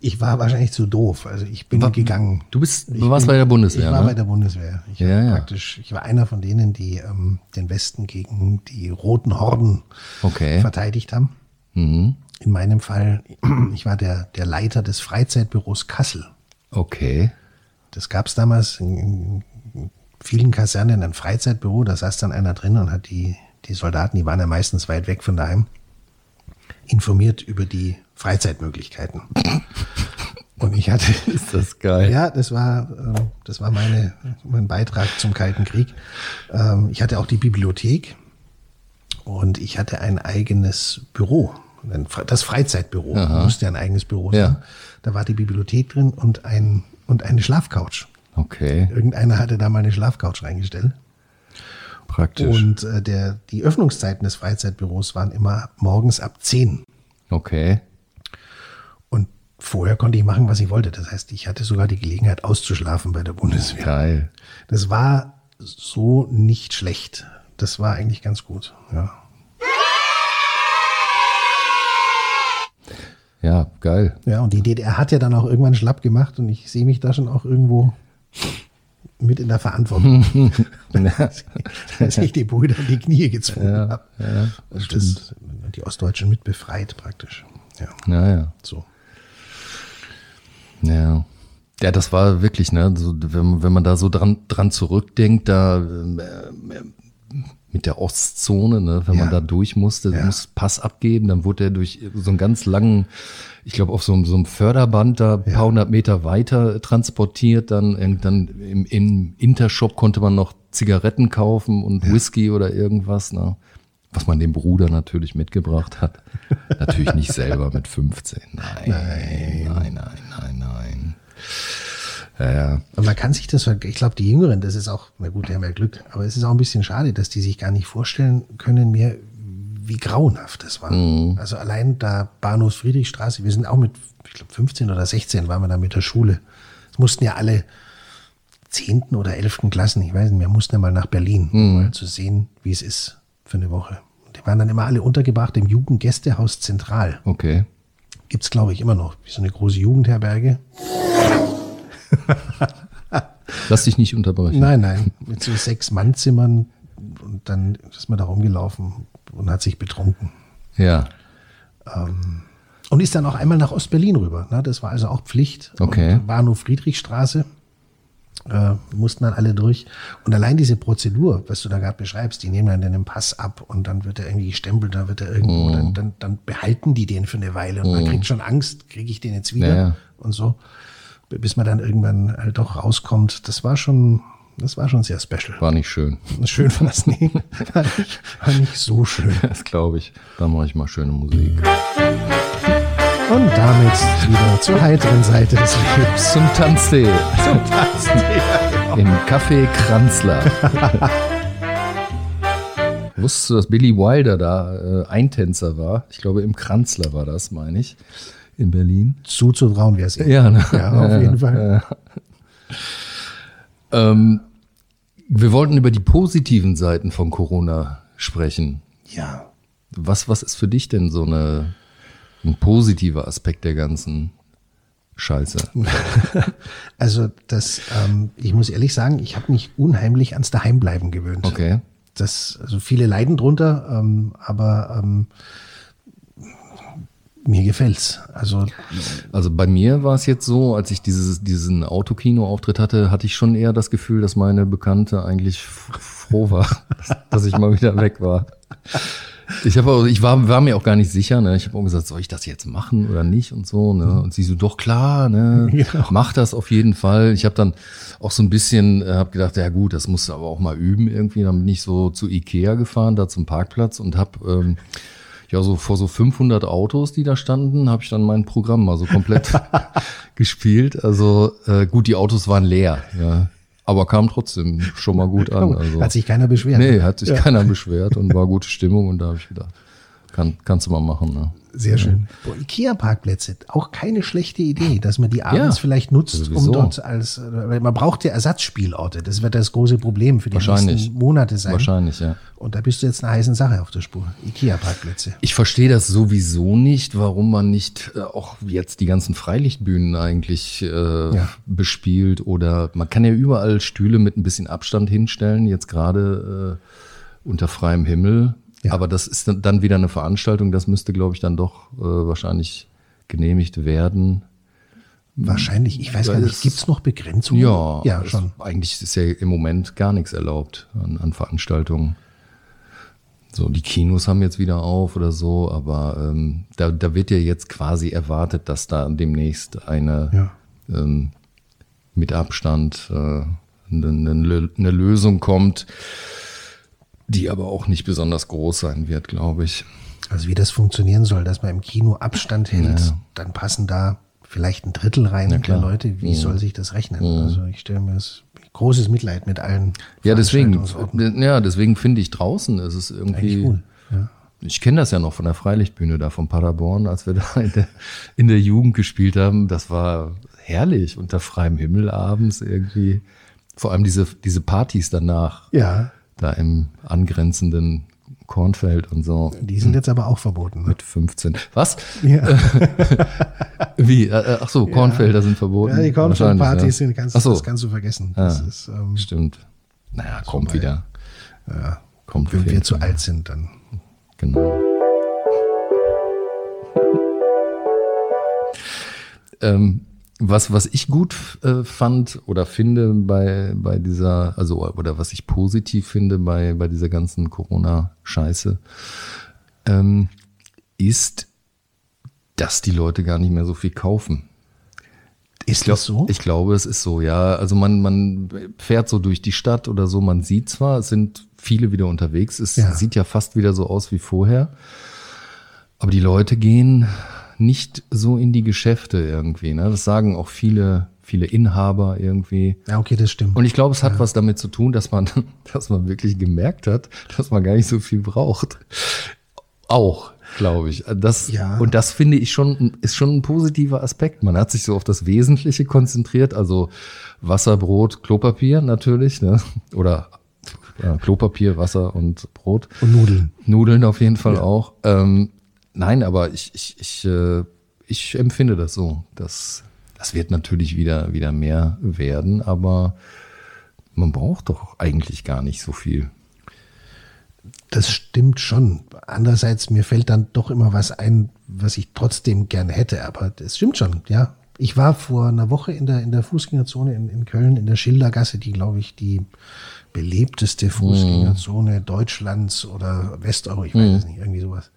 Ich war wahrscheinlich zu doof. Also ich bin gegangen. Du bist, du warst bin- bei der Bundeswehr, Ich war ne? bei der Bundeswehr. Ich Ja, war ja. praktisch, ich war einer von denen, die ähm, den Westen gegen die roten Horden Okay. verteidigt haben. Mhm. in meinem Fall, [CLEARS THROAT] ich war der, der Leiter des Freizeitbüros Kassel. Okay. Das gab es damals in, in vielen Kasernen ein Freizeitbüro, da saß dann einer drin und hat die, die Soldaten, die waren ja meistens weit weg von daheim, informiert über die Freizeitmöglichkeiten. [LAUGHS] Und ich hatte. [LAUGHS] Ist das geil. Ja, das war, äh, das war meine, mein Beitrag zum Kalten Krieg. Ähm, ich hatte auch die Bibliothek und ich hatte ein eigenes Büro. Das Freizeitbüro musste ja ein eigenes Büro sein. Ja. Da war die Bibliothek drin und, ein, und eine Schlafcouch. Okay. Irgendeiner hatte da mal eine Schlafcouch reingestellt. Praktisch. Und äh, der, die Öffnungszeiten des Freizeitbüros waren immer morgens ab 10. Okay. Vorher konnte ich machen, was ich wollte. Das heißt, ich hatte sogar die Gelegenheit auszuschlafen bei der Bundeswehr. Geil. Das war so nicht schlecht. Das war eigentlich ganz gut. Ja. Ja, geil. ja, und die DDR hat ja dann auch irgendwann schlapp gemacht und ich sehe mich da schon auch irgendwo mit in der Verantwortung, [LAUGHS] [LAUGHS] dass ich die Brüder in die Knie gezwungen Ja, habe. ja, das, die Ostdeutschen mit befreit praktisch. Ja, Naja. so. Ja. Ja, das war wirklich, ne, so, wenn, wenn man da so dran, dran zurückdenkt, da ähm, äh, mit der Ostzone, ne, wenn man Ja. da durch musste, Ja. muss Pass abgeben, dann wurde er durch so einen ganz langen, ich glaube, auf so, einem- so einem Förderband da ein paar hundert Meter weiter transportiert, dann, dann im, im Intershop konnte man noch Zigaretten kaufen und Whisky oder irgendwas, ne. Was man dem Bruder natürlich mitgebracht hat. [LAUGHS] natürlich nicht selber mit 15. Nein, nein, nein, nein, nein. Ja, ja. Und man kann sich das, ich glaube, die Jüngeren, das ist auch, na gut, die haben ja Glück, aber es ist auch ein bisschen schade, dass die sich gar nicht vorstellen können mehr, wie grauenhaft das war. Also allein da Bahnhof Friedrichstraße, wir sind auch mit, ich glaube, 15 oder 16 waren wir da mit der Schule. Es mussten ja alle zehnten oder elften Klassen, ich weiß nicht mehr, mussten ja mal nach Berlin, um mal zu sehen, wie es ist für eine Woche. Die waren dann immer alle untergebracht im Jugendgästehaus Zentral. Okay. Gibt's glaube ich, immer noch, wie so eine große Jugendherberge. Lass dich nicht unterbrechen. Nein, nein, mit so sechs Mannzimmern und dann ist man da rumgelaufen und hat sich betrunken. Ja. Und ist dann auch einmal nach Ostberlin rüber. Ne? Das war also auch Pflicht. Okay. Und Bahnhof Friedrichstraße. Äh, mussten dann alle durch. Und allein diese Prozedur, was du da gerade beschreibst, die nehmen dann den Pass ab und dann wird er irgendwie gestempelt, da wird er irgendwo, Mhm. dann, dann, dann behalten die den für eine Weile und man kriegt schon Angst, kriege ich den jetzt wieder Ja, ja. und so. Bis man dann irgendwann halt doch rauskommt. Das war schon, das war schon sehr special. War nicht schön. [LAUGHS] Schön war das nicht. War nicht, war nicht so schön. Das glaube ich. Da mache ich mal schöne Musik. Und damit wieder zur heiteren Seite des Lebens. Zum Tanztee. Im Café Kranzler. [LAUGHS] Wusstest du, dass Billy Wilder da äh, Eintänzer war? Ich glaube, im Kranzler war das, meine ich. In Berlin. Zuzutrauen wäre es ihm. Ja, ne? Ja, auf jeden Fall. Ähm, wir wollten über die positiven Seiten von Corona sprechen. Ja. Was, was ist für dich denn so eine, ein positiver Aspekt der ganzen Scheiße? [LAUGHS] Also das, ähm, ich muss ehrlich sagen, ich habe mich unheimlich ans Daheimbleiben gewöhnt. Okay. Das, also viele leiden drunter, ähm, aber ähm, mir gefällt's. Also Also bei mir war es jetzt so, als ich dieses, diesen Autokino-Auftritt hatte, hatte ich schon eher das Gefühl, dass meine Bekannte eigentlich froh war, [LAUGHS] dass ich mal wieder weg war. Ich habe auch, ich war, war mir auch gar nicht sicher, ne? Ich habe auch gesagt, soll ich das jetzt machen oder nicht und so, ne? Und sie so, doch klar, ne? [LAUGHS] Genau. Mach das auf jeden Fall. Ich habe dann auch so ein bisschen, äh, habe gedacht, ja gut, das musst du aber auch mal üben irgendwie. Dann bin ich so zu Ikea gefahren, da zum Parkplatz und habe ähm, ja, so vor so 500 Autos, die da standen, habe ich dann mein Programm mal so komplett [LAUGHS] gespielt. Also äh, gut, die Autos waren leer, ja, aber kam trotzdem schon mal gut an. [LAUGHS] Also hat sich keiner beschwert. nee, hat sich keiner beschwert und war gute Stimmung und da habe ich gedacht, kann, kannst du mal machen. Ne? Sehr schön. Boah, Ikea-Parkplätze, auch keine schlechte Idee, dass man die abends Ja, vielleicht nutzt, um sowieso. dort als, weil man braucht ja Ersatzspielorte. Das wird das große Problem für die Wahrscheinlich. nächsten Monate sein. Wahrscheinlich, ja. Und da bist du jetzt einer heißen Sache auf der Spur. Ikea-Parkplätze. Ich verstehe das sowieso nicht, warum man nicht äh, auch jetzt die ganzen Freilichtbühnen eigentlich äh, Ja. bespielt oder man kann ja überall Stühle mit ein bisschen Abstand hinstellen, jetzt gerade äh, unter freiem Himmel. Ja. Aber das ist dann- wieder eine Veranstaltung, das müsste, glaube ich, dann doch äh, wahrscheinlich genehmigt werden. Wahrscheinlich, ich weiß gar nicht, gibt es noch Begrenzungen? Ja, Ja, schon. Eigentlich ist ja im Moment gar nichts erlaubt an, an Veranstaltungen. So, die Kinos haben jetzt wieder auf oder so, aber ähm, da, da wird ja jetzt quasi erwartet, dass da demnächst eine Ja. ähm, mit Abstand äh, eine, eine Lösung kommt, die aber auch nicht besonders groß sein wird, glaube ich. Also wie das funktionieren soll, dass man im Kino Abstand hält, Ja. dann passen da vielleicht ein Drittel rein der. Leute. Wie soll sich das rechnen? Also ich stelle mir das großes Mitleid mit allen. Ja, deswegen, ja, deswegen finde ich draußen ist es irgendwie. Cool. Ja. Ich kenne das ja noch von der Freilichtbühne da von Paderborn, als wir [LAUGHS] da in der, in der Jugend gespielt haben. Das war herrlich unter freiem Himmel abends irgendwie. Vor allem diese, diese Partys danach, ja, da im angrenzenden Kornfeld und so. die sind jetzt aber auch verboten. Ne? Mit 15. Was? Ja. [LAUGHS] Wie? Äh, äh, Ach so, Kornfelder sind verboten. Ja, die Cornflake-Partys ja. sind ganz, so, das kannst du vergessen. Ja. ist, ähm, stimmt. Naja, kommt wieder. ja, Kommt wenn wir zu alt sind, dann. Genau. [LAUGHS] ähm, was, was ich gut äh, fand oder finde bei, bei dieser, also oder was ich positiv finde bei, bei dieser ganzen Corona-Scheiße, ähm, ist, dass die Leute gar nicht mehr so viel kaufen. Ist glaub- das so? Ich glaube, es ist so, ja. Also man, man fährt so durch die Stadt oder so, man sieht zwar, es sind viele wieder unterwegs, es Ja. sieht ja fast wieder so aus wie vorher, aber die Leute gehen nicht so in die Geschäfte irgendwie. Ne? Das sagen auch viele, viele Inhaber irgendwie. ja, okay, das stimmt. Und ich glaube, es hat was damit zu tun, dass man, [LAUGHS] dass man wirklich gemerkt hat, dass man gar nicht so viel braucht. Auch, glaube ich. Das, Ja. Und das finde ich schon, ist schon ein positiver Aspekt. Man hat sich so auf das Wesentliche konzentriert, also Wasser, Brot, Klopapier natürlich, ne? oder ja, Klopapier, Wasser und Brot. Und Nudeln. Nudeln auf jeden Fall auch. Ähm, nein, aber ich, ich, ich, äh, ich empfinde das so. Das, das wird natürlich wieder, wieder mehr werden, aber man braucht doch eigentlich gar nicht so viel. Das stimmt schon. Andererseits, mir fällt dann doch immer was ein, was ich trotzdem gern hätte. Aber das stimmt schon, ja. Ich war vor einer Woche in der, in der Fußgängerzone in, in Köln, in der Schildergasse, die, glaube ich, die belebteste Fußgängerzone Deutschlands oder Westeuropa, ich weiß es nicht, irgendwie sowas.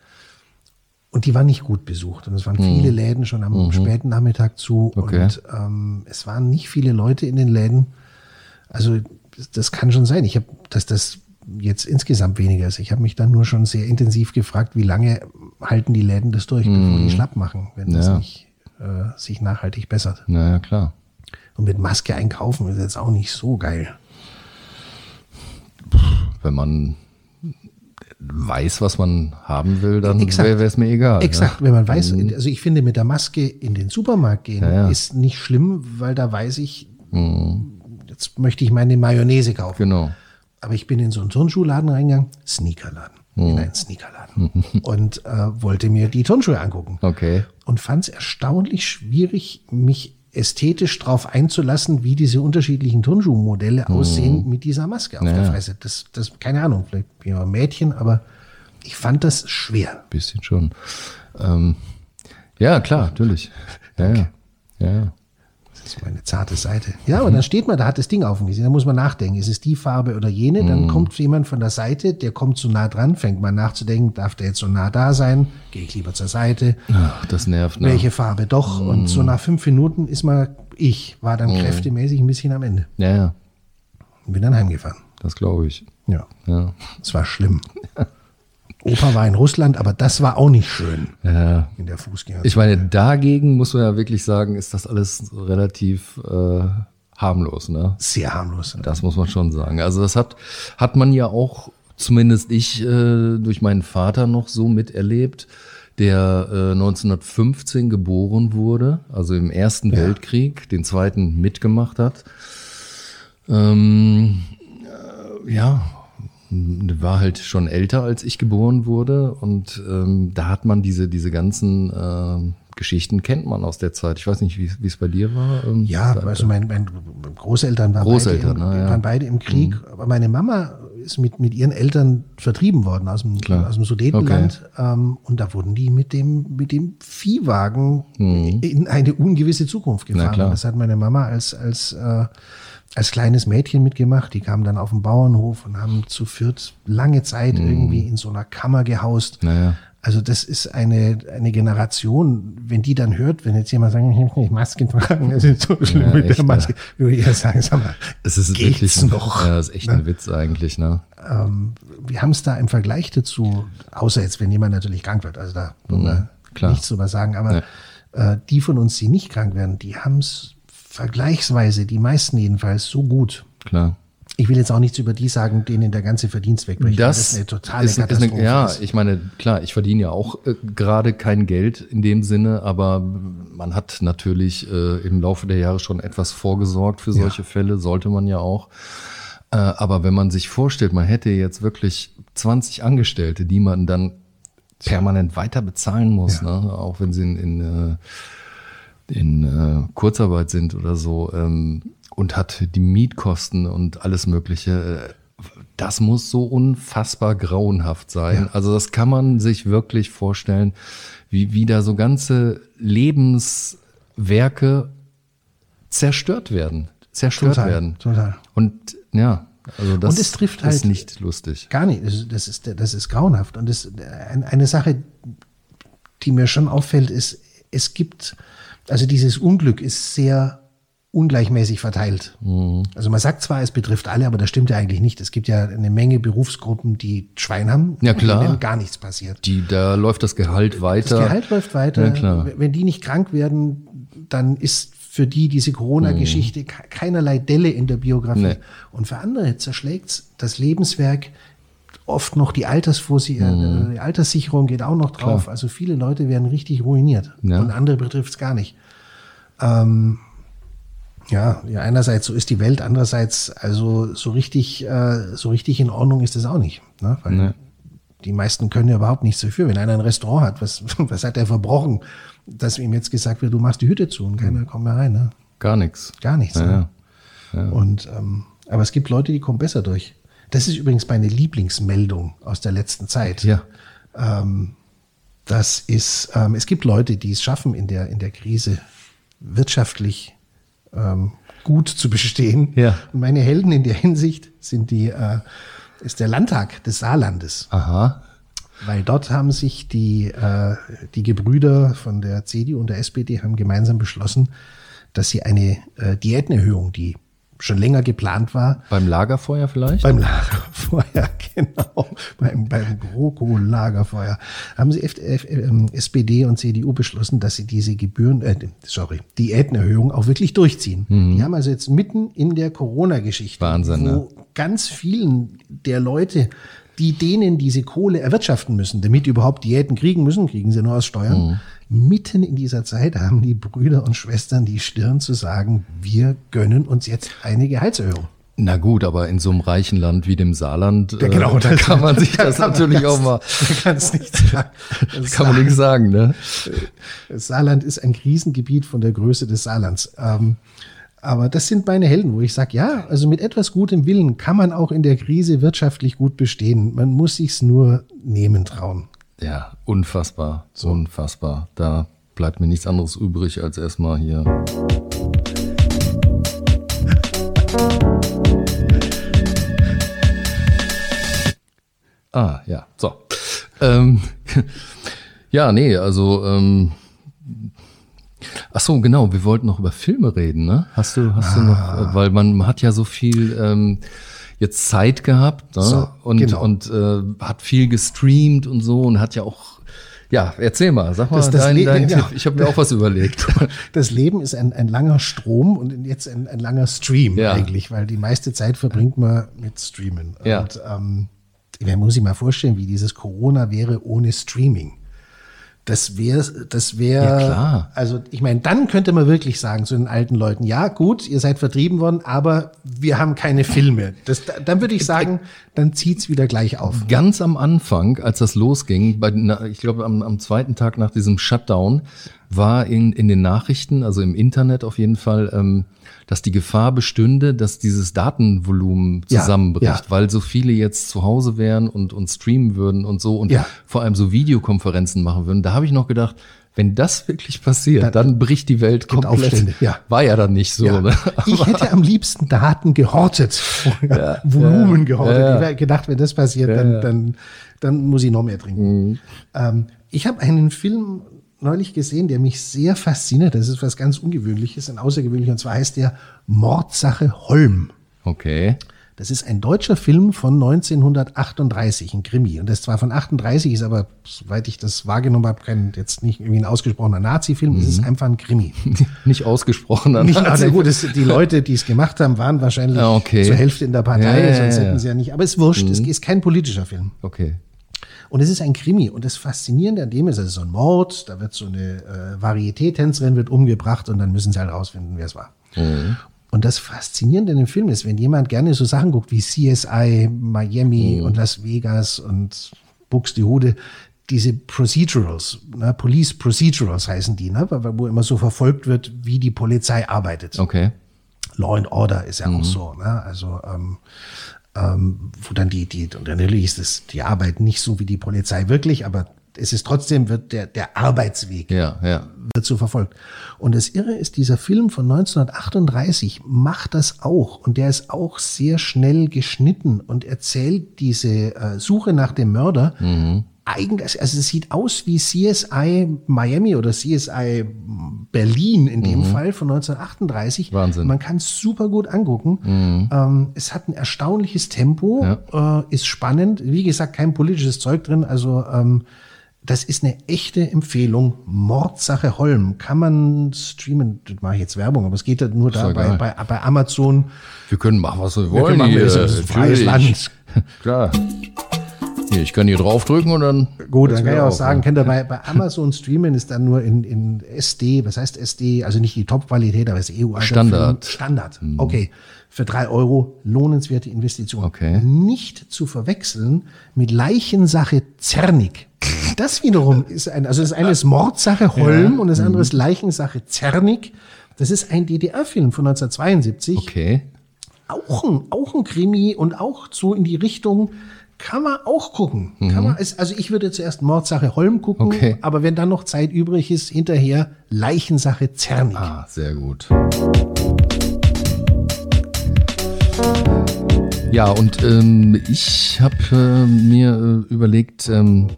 Und die war nicht gut besucht. Und es waren viele Läden schon am späten Nachmittag zu. Okay. Und ähm, es waren nicht viele Leute in den Läden. Also das- das kann schon sein. Ich habe, dass das jetzt insgesamt weniger ist. Ich habe mich dann nur schon sehr intensiv gefragt, wie lange halten die Läden das durch, bevor die schlapp machen, wenn das Ja. nicht äh, sich nachhaltig bessert. Naja, klar. Und mit Maske einkaufen ist jetzt auch nicht so geil. Wenn man weiß, was man haben will, dann wäre es mir egal. Exakt, Ne? wenn man weiß, also ich finde, mit der Maske in den Supermarkt gehen Ja, ja. ist nicht schlimm, weil da weiß ich, jetzt möchte ich meine Mayonnaise kaufen. Genau. Aber ich bin in so einen Turnschuhladen reingegangen, Sneakerladen, in einen Sneakerladen und äh, wollte mir die Turnschuhe angucken Okay. und fand es erstaunlich schwierig, mich ästhetisch darauf einzulassen, wie diese unterschiedlichen Turnschuhmodelle aussehen mit dieser Maske auf der Ja. Fresse. Das, das, keine Ahnung, vielleicht bin ich auch ein Mädchen, aber ich fand das schwer. Bisschen schon. Ähm, ja, klar, natürlich. Ja. ja, ja. Das ist meine zarte Seite. Ja, aber dann steht man, da hat das Ding auf dem Gesicht. Da muss man nachdenken. Ist es die Farbe oder jene? Dann kommt jemand von der Seite, der kommt zu nah dran, fängt mal nachzudenken, darf der jetzt so nah da sein? Gehe ich lieber zur Seite? Ach, das nervt. Ne? Welche Farbe doch? Und so nach fünf Minuten ist man, ich war dann kräftemäßig ein bisschen am Ende. Ja, ja, Und bin dann heimgefahren. das glaube ich. Ja, Ja. es war schlimm. [LAUGHS] Opa war in Russland, aber das war auch nicht schön ja. in der Fußgänger. Ich meine, dagegen muss man ja wirklich sagen, ist das alles relativ äh, harmlos, ne? Sehr harmlos. Das muss man schon sagen. Also das hat, hat man ja auch, zumindest ich, äh, durch meinen Vater noch so miterlebt, der äh, 1915 geboren wurde, also im Ersten Weltkrieg, den zweiten mitgemacht hat. Ähm, äh, ja, war halt schon älter, als ich geboren wurde. Und ähm, da hat man diese, diese ganzen ähm, Geschichten, kennt man aus der Zeit. Ich weiß nicht, wie wie es bei dir war. Ähm, Ja, also mein, mein Großeltern waren, Großeltern, beide, im, ne, ja. waren beide im Krieg, aber meine Mama ist mit, mit ihren Eltern vertrieben worden aus dem, Klar. aus dem Sudetenland. Ähm, und da wurden die mit dem, mit dem Viehwagen in eine ungewisse Zukunft gefahren. Mhm. Das hat meine Mama als, als, äh, als kleines Mädchen mitgemacht. Die kamen dann auf den Bauernhof und haben zu viert lange Zeit irgendwie in so einer Kammer gehaust. Mhm. Naja. Also das ist eine, eine Generation, wenn die dann hört, wenn jetzt jemand sagt, ich muss nicht Masken tragen, das ist so schlimm Ja, mit echt, der Maske, würde ich ja sagen, sag mal, Es ist geht's wirklich ein, noch? Ja, das ist echt ein Witz eigentlich, ne? ähm, wir haben es da im Vergleich dazu, außer jetzt, wenn jemand natürlich krank wird, also da Mhm, nichts drüber sagen, aber äh, die von uns, die nicht krank werden, die haben es vergleichsweise, die meisten jedenfalls, so gut. Klar. Ich will jetzt auch nichts über die sagen, denen der ganze Verdienst wegbricht. weil Das, ist eine totale ist, ist Katastrophe. eine, ja, ist. ich meine, klar, ich verdiene ja auch äh, gerade kein Geld in dem Sinne, aber man hat natürlich äh, im Laufe der Jahre schon etwas vorgesorgt für solche Fälle, sollte man ja auch. Äh, aber wenn man sich vorstellt, man hätte jetzt wirklich 20 Angestellte, die man dann permanent weiter bezahlen muss, ne? auch wenn sie in, in, äh, in äh, Kurzarbeit sind oder so ähm, und hat die Mietkosten und alles Mögliche. Äh, das muss so unfassbar grauenhaft sein. Also das kann man sich wirklich vorstellen, wie, wie da so ganze Lebenswerke zerstört werden. Zerstört Total, werden. total. Und ja, also das Und es trifft ist halt- nicht lustig. Gar nicht. Das, ist, das ist grauenhaft. Und das, ein- eine Sache, die mir schon auffällt, ist, es gibt, also dieses Unglück ist sehr ungleichmäßig verteilt. Mhm. Also man sagt zwar, es betrifft alle, aber das stimmt ja eigentlich nicht. Es gibt ja eine Menge Berufsgruppen, die Schwein haben, Ja, klar. denen gar nichts passiert. Die, da läuft das Gehalt weiter. Das Gehalt läuft weiter. Ja, klar. Wenn die nicht krank werden, dann ist für die diese Corona-Geschichte ke- keinerlei Delle in der Biografie. Mhm. Nee. Und für andere zerschlägt das Lebenswerk oft noch die Altersvorsi äh, die Alterssicherung geht auch noch drauf. Mhm. Klar. Also viele Leute werden richtig ruiniert. Ja. Und andere betrifft es gar nicht. Ähm, ja, ja, einerseits so ist die Welt, andererseits also so richtig, äh, so richtig in Ordnung ist es auch nicht. Ne? Weil Nee. die meisten können ja überhaupt nichts dafür. Wenn einer ein Restaurant hat, was, [LAUGHS] was hat er verbrochen, dass ihm jetzt gesagt wird, du machst die Hütte zu und keiner kommt mehr rein. Ne? Gar nichts. Gar nichts. Ja, ne? ja. Und, ähm, aber es gibt Leute, die kommen besser durch. Das ist übrigens meine Lieblingsmeldung aus der letzten Zeit. Ja. Ähm, das ist, ähm, es gibt Leute, die es schaffen, in der, in der Krise wirtschaftlich ähm, gut zu bestehen. Ja. Und meine Helden in der Hinsicht sind die, äh, ist der Landtag des Saarlandes. Aha. Weil dort haben sich die, äh, die Gebrüder von der CDU und der SPD haben gemeinsam beschlossen, dass sie eine äh, Diätenerhöhung, die schon länger geplant war, Beim Lagerfeuer vielleicht? beim Lagerfeuer, [LAUGHS] genau, beim, beim GroKo-Lagerfeuer, haben sie F F ähm, SPD und CDU beschlossen, dass sie diese Gebühren, äh, sorry, Diätenerhöhung auch wirklich durchziehen. Die haben also jetzt mitten in der Corona-Geschichte, Mhm. Wahnsinn, wo ne? ganz vielen der Leute, die denen diese Kohle erwirtschaften müssen, damit die überhaupt Diäten kriegen müssen, kriegen sie nur aus Steuern. Mhm. Mitten in dieser Zeit haben die Brüder und Schwestern die Stirn zu sagen, wir gönnen uns jetzt eine Gehaltserhöhung. Na gut, aber in so einem reichen Land wie dem Saarland, Ja, genau, äh, da kann man sich [LAUGHS] da das natürlich auch mal, Da kannst nichts sagen. Das kann man nichts sagen, ne? Das Saarland ist ein Krisengebiet von der Größe des Saarlands. Ähm, aber das sind meine Helden, wo ich sage, ja, also mit etwas gutem Willen kann man auch in der Krise wirtschaftlich gut bestehen. Man muss sich's nur nehmen trauen. Ja, unfassbar, unfassbar. Da bleibt mir nichts anderes übrig, als erstmal hier. Ah, ja, so. Ähm, [LAUGHS] ja, nee, also, ähm, ach so, genau, wir wollten noch über Filme reden, ne? Hast du, hast du noch, äh, weil man hat ja so viel ähm, jetzt Zeit gehabt ne? So, und, genau. und äh, hat viel gestreamt und so und hat ja auch, ja, erzähl mal, sag mal Das- das dein, dein [LAUGHS] ja. Ich habe mir auch was überlegt. [LAUGHS] Das Leben ist ein, ein langer Strom und jetzt ein, ein langer Stream Ja. eigentlich, weil die meiste Zeit verbringt man mit Streamen. Ja. Und ähm, man muss sich mal vorstellen, wie dieses Corona wäre ohne Streaming. Das wäre, das wäre, Ja, klar. also ich meine, dann könnte man wirklich sagen zu den alten Leuten, ja gut, ihr seid vertrieben worden, aber wir haben keine Filme. Das, dann würde ich sagen, dann zieht's wieder gleich auf. Ganz am Anfang, als das losging, bei, na, ich glaube am, am zweiten Tag nach diesem Shutdown, war in, in den Nachrichten, also im Internet auf jeden Fall, ähm, dass die Gefahr bestünde, dass dieses Datenvolumen Ja, zusammenbricht, ja. weil so viele jetzt zu Hause wären und, und streamen würden und so und Ja. vor allem so Videokonferenzen machen würden. Da habe ich noch gedacht, wenn das wirklich passiert, Dann- dann, bricht die Welt komplett. Aufstände, ja. War ja dann nicht so. Ja. Ne? [LAUGHS] Ich hätte am liebsten Daten gehortet, Volumen gehortet. ja. Ich hätte gedacht, wenn das passiert, dann, dann, dann muss ich noch mehr trinken. Mhm. Ähm, ich habe einen Film neulich gesehen, der mich sehr fasziniert. Das ist was ganz Ungewöhnliches, ein außergewöhnlicher. Und zwar heißt der Mordsache Holm. Okay. Das ist ein deutscher Film von 1938, ein Krimi. Und das zwar von 38 ist, aber soweit ich das wahrgenommen habe, kein jetzt nicht irgendwie ein ausgesprochener Nazi-Film. Es Mhm. ist einfach ein Krimi. [LAUGHS] Nicht ausgesprochen. dann Nicht, hat also gut, das, die Leute, die es gemacht haben, waren wahrscheinlich Ah, okay. zur Hälfte in der Partei, Ja, sonst ja, hätten sie ja nicht. Aber es ist wurscht, es ist kein politischer Film. Okay. Und es ist ein Krimi. Und das Faszinierende an dem ist, es ist so ein Mord, da wird so eine äh, Varieté-Tänzerin wird umgebracht und dann müssen sie halt rausfinden, wer es war. Und das Faszinierende in dem Film ist, wenn jemand gerne so Sachen guckt wie CSI, Miami und Las Vegas und Buxtehude, diese Procedurals, ne, Police Procedurals heißen die, ne, wo immer so verfolgt wird, wie die Polizei arbeitet. Okay. Law and Order ist ja auch so, ne? Also ähm, ähm, wo dann die, die, und natürlich ist es die Arbeit nicht so wie die Polizei wirklich, aber es ist trotzdem wird der, der Arbeitsweg Ja, ja. wird so verfolgt. Und das Irre ist, dieser Film von 1938 macht das auch. Und der ist auch sehr schnell geschnitten und erzählt diese äh, Suche nach dem Mörder. Eigentlich, also es sieht aus wie CSI Miami oder CSI Berlin in dem Fall von 1938. Wahnsinn. Man kann es super gut angucken. Ähm, es hat ein erstaunliches Tempo, äh, ist spannend. Wie gesagt, kein politisches Zeug drin. Also ähm, das ist eine echte Empfehlung. Mordsache Holm. Kann man streamen. Das mache ich jetzt Werbung, aber es geht halt nur da bei, bei, bei Amazon. Wir können machen, was wir Wir wollen. können machen, hier. das ist ein freies. Land. Klar. Hier, ich kann hier draufdrücken und dann. Gut, dann kann ich auch sagen, könnt ihr bei, bei Amazon streamen, ist dann nur in, in SD, was heißt SD? Also nicht die Top-Qualität, aber es ist EU. Standard. Standard. Okay. Für drei Euro lohnenswerte Investition. Okay. Nicht zu verwechseln mit Leichensache Zernig. Das wiederum ist ein, also das eine ist Mordsache Holm und das andere ist Leichensache Zernig. Das ist ein DDR-Film von 1972 Okay. auch ein, auch ein Krimi und auch so in die Richtung kann man auch gucken. Kann man, also ich würde zuerst Mordsache Holm gucken, Okay. aber wenn dann noch Zeit übrig ist, hinterher Leichensache Zernig. Ah, sehr gut. Ja, und ähm, ich habe äh, mir äh, überlegt, ähm,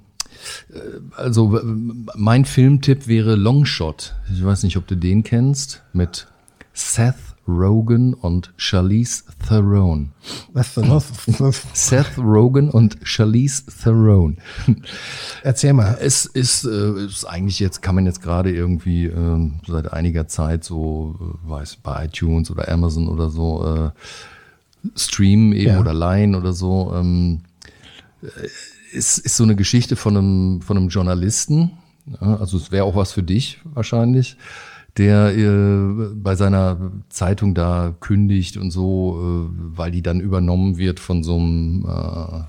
äh, also äh, mein Filmtipp wäre Longshot. Ich weiß nicht, ob du den kennst, mit Seth Rogen und Charlize Theron. Was denn los? [LAUGHS] Seth Rogen und Charlize Theron. [LAUGHS] Erzähl mal. Es ist, äh, ist eigentlich jetzt, kann man jetzt gerade irgendwie ähm, seit einiger Zeit so, äh, weiß, bei iTunes oder Amazon oder so äh, streamen eben Ja. oder leihen oder so. Ähm, äh, ist, ist so eine Geschichte von einem, von einem Journalisten. Ja, also es wäre auch was für dich wahrscheinlich, der äh, bei seiner Zeitung da kündigt und so, äh, weil die dann übernommen wird von so einem äh,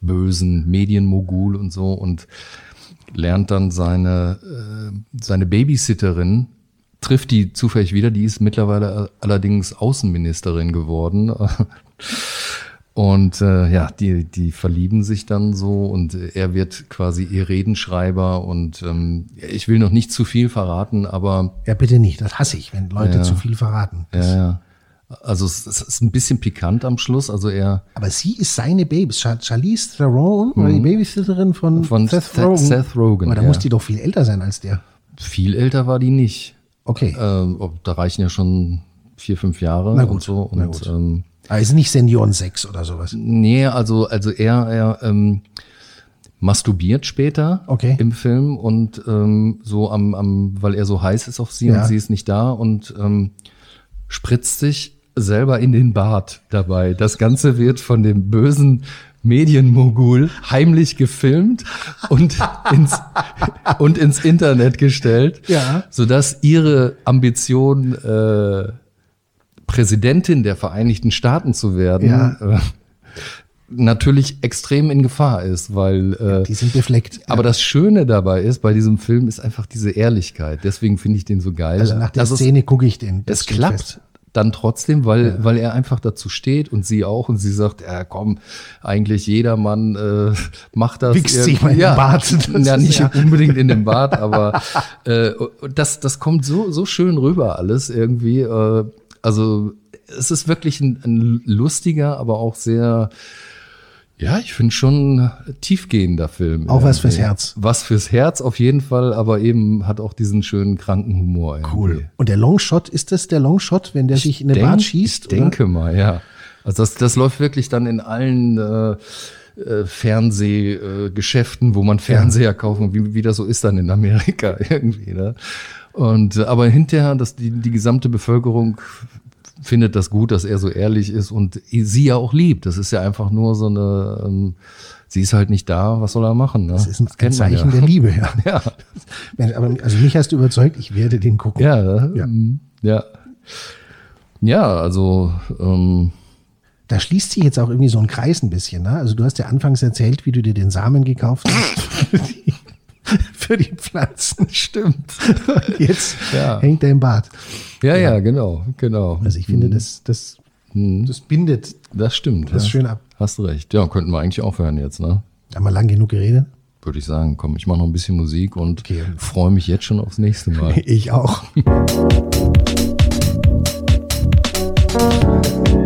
bösen Medienmogul und so und lernt dann seine, äh, seine Babysitterin, trifft die zufällig wieder, die ist mittlerweile allerdings Außenministerin geworden. [LAUGHS] Und äh, ja, die, die verlieben sich dann so und äh, er wird quasi ihr Redenschreiber und ähm, ich will noch nicht zu viel verraten, aber Ja, bitte nicht. Das hasse ich, wenn Leute Ja. zu viel verraten. ja, ja. Also es, es ist ein bisschen pikant am Schluss. Also er Aber sie ist seine Baby. Char Charlize Theron, oder die Babysitterin von, Mhm. Von Seth Rogen. Seth Rogen, Aber da ja. muss die doch viel älter sein als der. viel älter war die nicht. Okay. Ob- da reichen ja schon vier, fünf Jahre Na gut, und so. na Und gut. ähm, Ist nicht Senioren 6 oder sowas. Nee, also, also er, er ähm, masturbiert später Okay. im Film und ähm, so am, am, weil er so heiß ist auf sie Ja. und sie ist nicht da und ähm, spritzt sich selber in den Bart dabei. Das Ganze wird von dem bösen Medienmogul heimlich gefilmt und [LAUGHS] ins, und ins Internet gestellt, Ja. sodass ihre Ambition, äh, Präsidentin der Vereinigten Staaten zu werden, Ja. äh, natürlich extrem in Gefahr ist, weil äh, Die sind befleckt. aber das Schöne dabei ist, bei diesem Film ist einfach diese Ehrlichkeit. Deswegen finde ich den so geil. also nach der Szene gucke ich den. Das es klappt fest. dann trotzdem, weil, weil er einfach dazu steht und sie auch und sie sagt, ja komm, eigentlich jeder Mann äh, macht das. Wichst sich mal ja, Bart. [LAUGHS] Das ja, nicht ja- unbedingt in den Bart, [LAUGHS] aber äh, das, das kommt so, so schön rüber alles irgendwie. Äh, also es ist wirklich ein, ein lustiger, aber auch sehr ja, ich finde schon tiefgehender Film. Auch was fürs. Herz. Was fürs Herz auf jeden Fall, aber eben hat auch diesen schönen kranken Humor. irgendwie. Und der Longshot, ist das der Longshot, wenn der sich in den denk- Bart schießt? Ich denke mal, ja. Also das, das läuft wirklich dann in allen äh, äh, Fernsehgeschäften, äh, wo man Fernseher kaufen, wie, wie das so ist dann in Amerika [LAUGHS] irgendwie. Ne? Und äh, aber hinterher, dass die, die gesamte Bevölkerung findet das gut, dass er so ehrlich ist und sie ja auch liebt. Das ist ja einfach nur so eine, ähm, sie ist halt nicht da, was soll er machen? Ne? Das ist ein, ein Zeichen ja. der Liebe, ja. [LAUGHS] Ja, Mensch, Aber also mich hast du überzeugt, ich werde den gucken. ja? Ja. Mhm. ja. Ja, also ähm, Da schließt sich jetzt auch irgendwie so ein Kreis ein bisschen. Ne? Also du hast ja anfangs erzählt, wie du dir den Samen gekauft hast [LAUGHS] [LAUGHS] [LAUGHS] für die, Pflanzen. stimmt. Und jetzt Ja. hängt er im Bad. Ja, ja, genau, genau. Also ich finde, das, das, das bindet Das stimmt. das ja. schön ab. Hast du recht. Ja, könnten wir eigentlich aufhören jetzt, ne? Haben wir lang genug geredet? Würde ich sagen. Komm, ich mache noch ein bisschen Musik und Okay. freue mich jetzt schon aufs nächste Mal. [LAUGHS] Ich auch. [LAUGHS]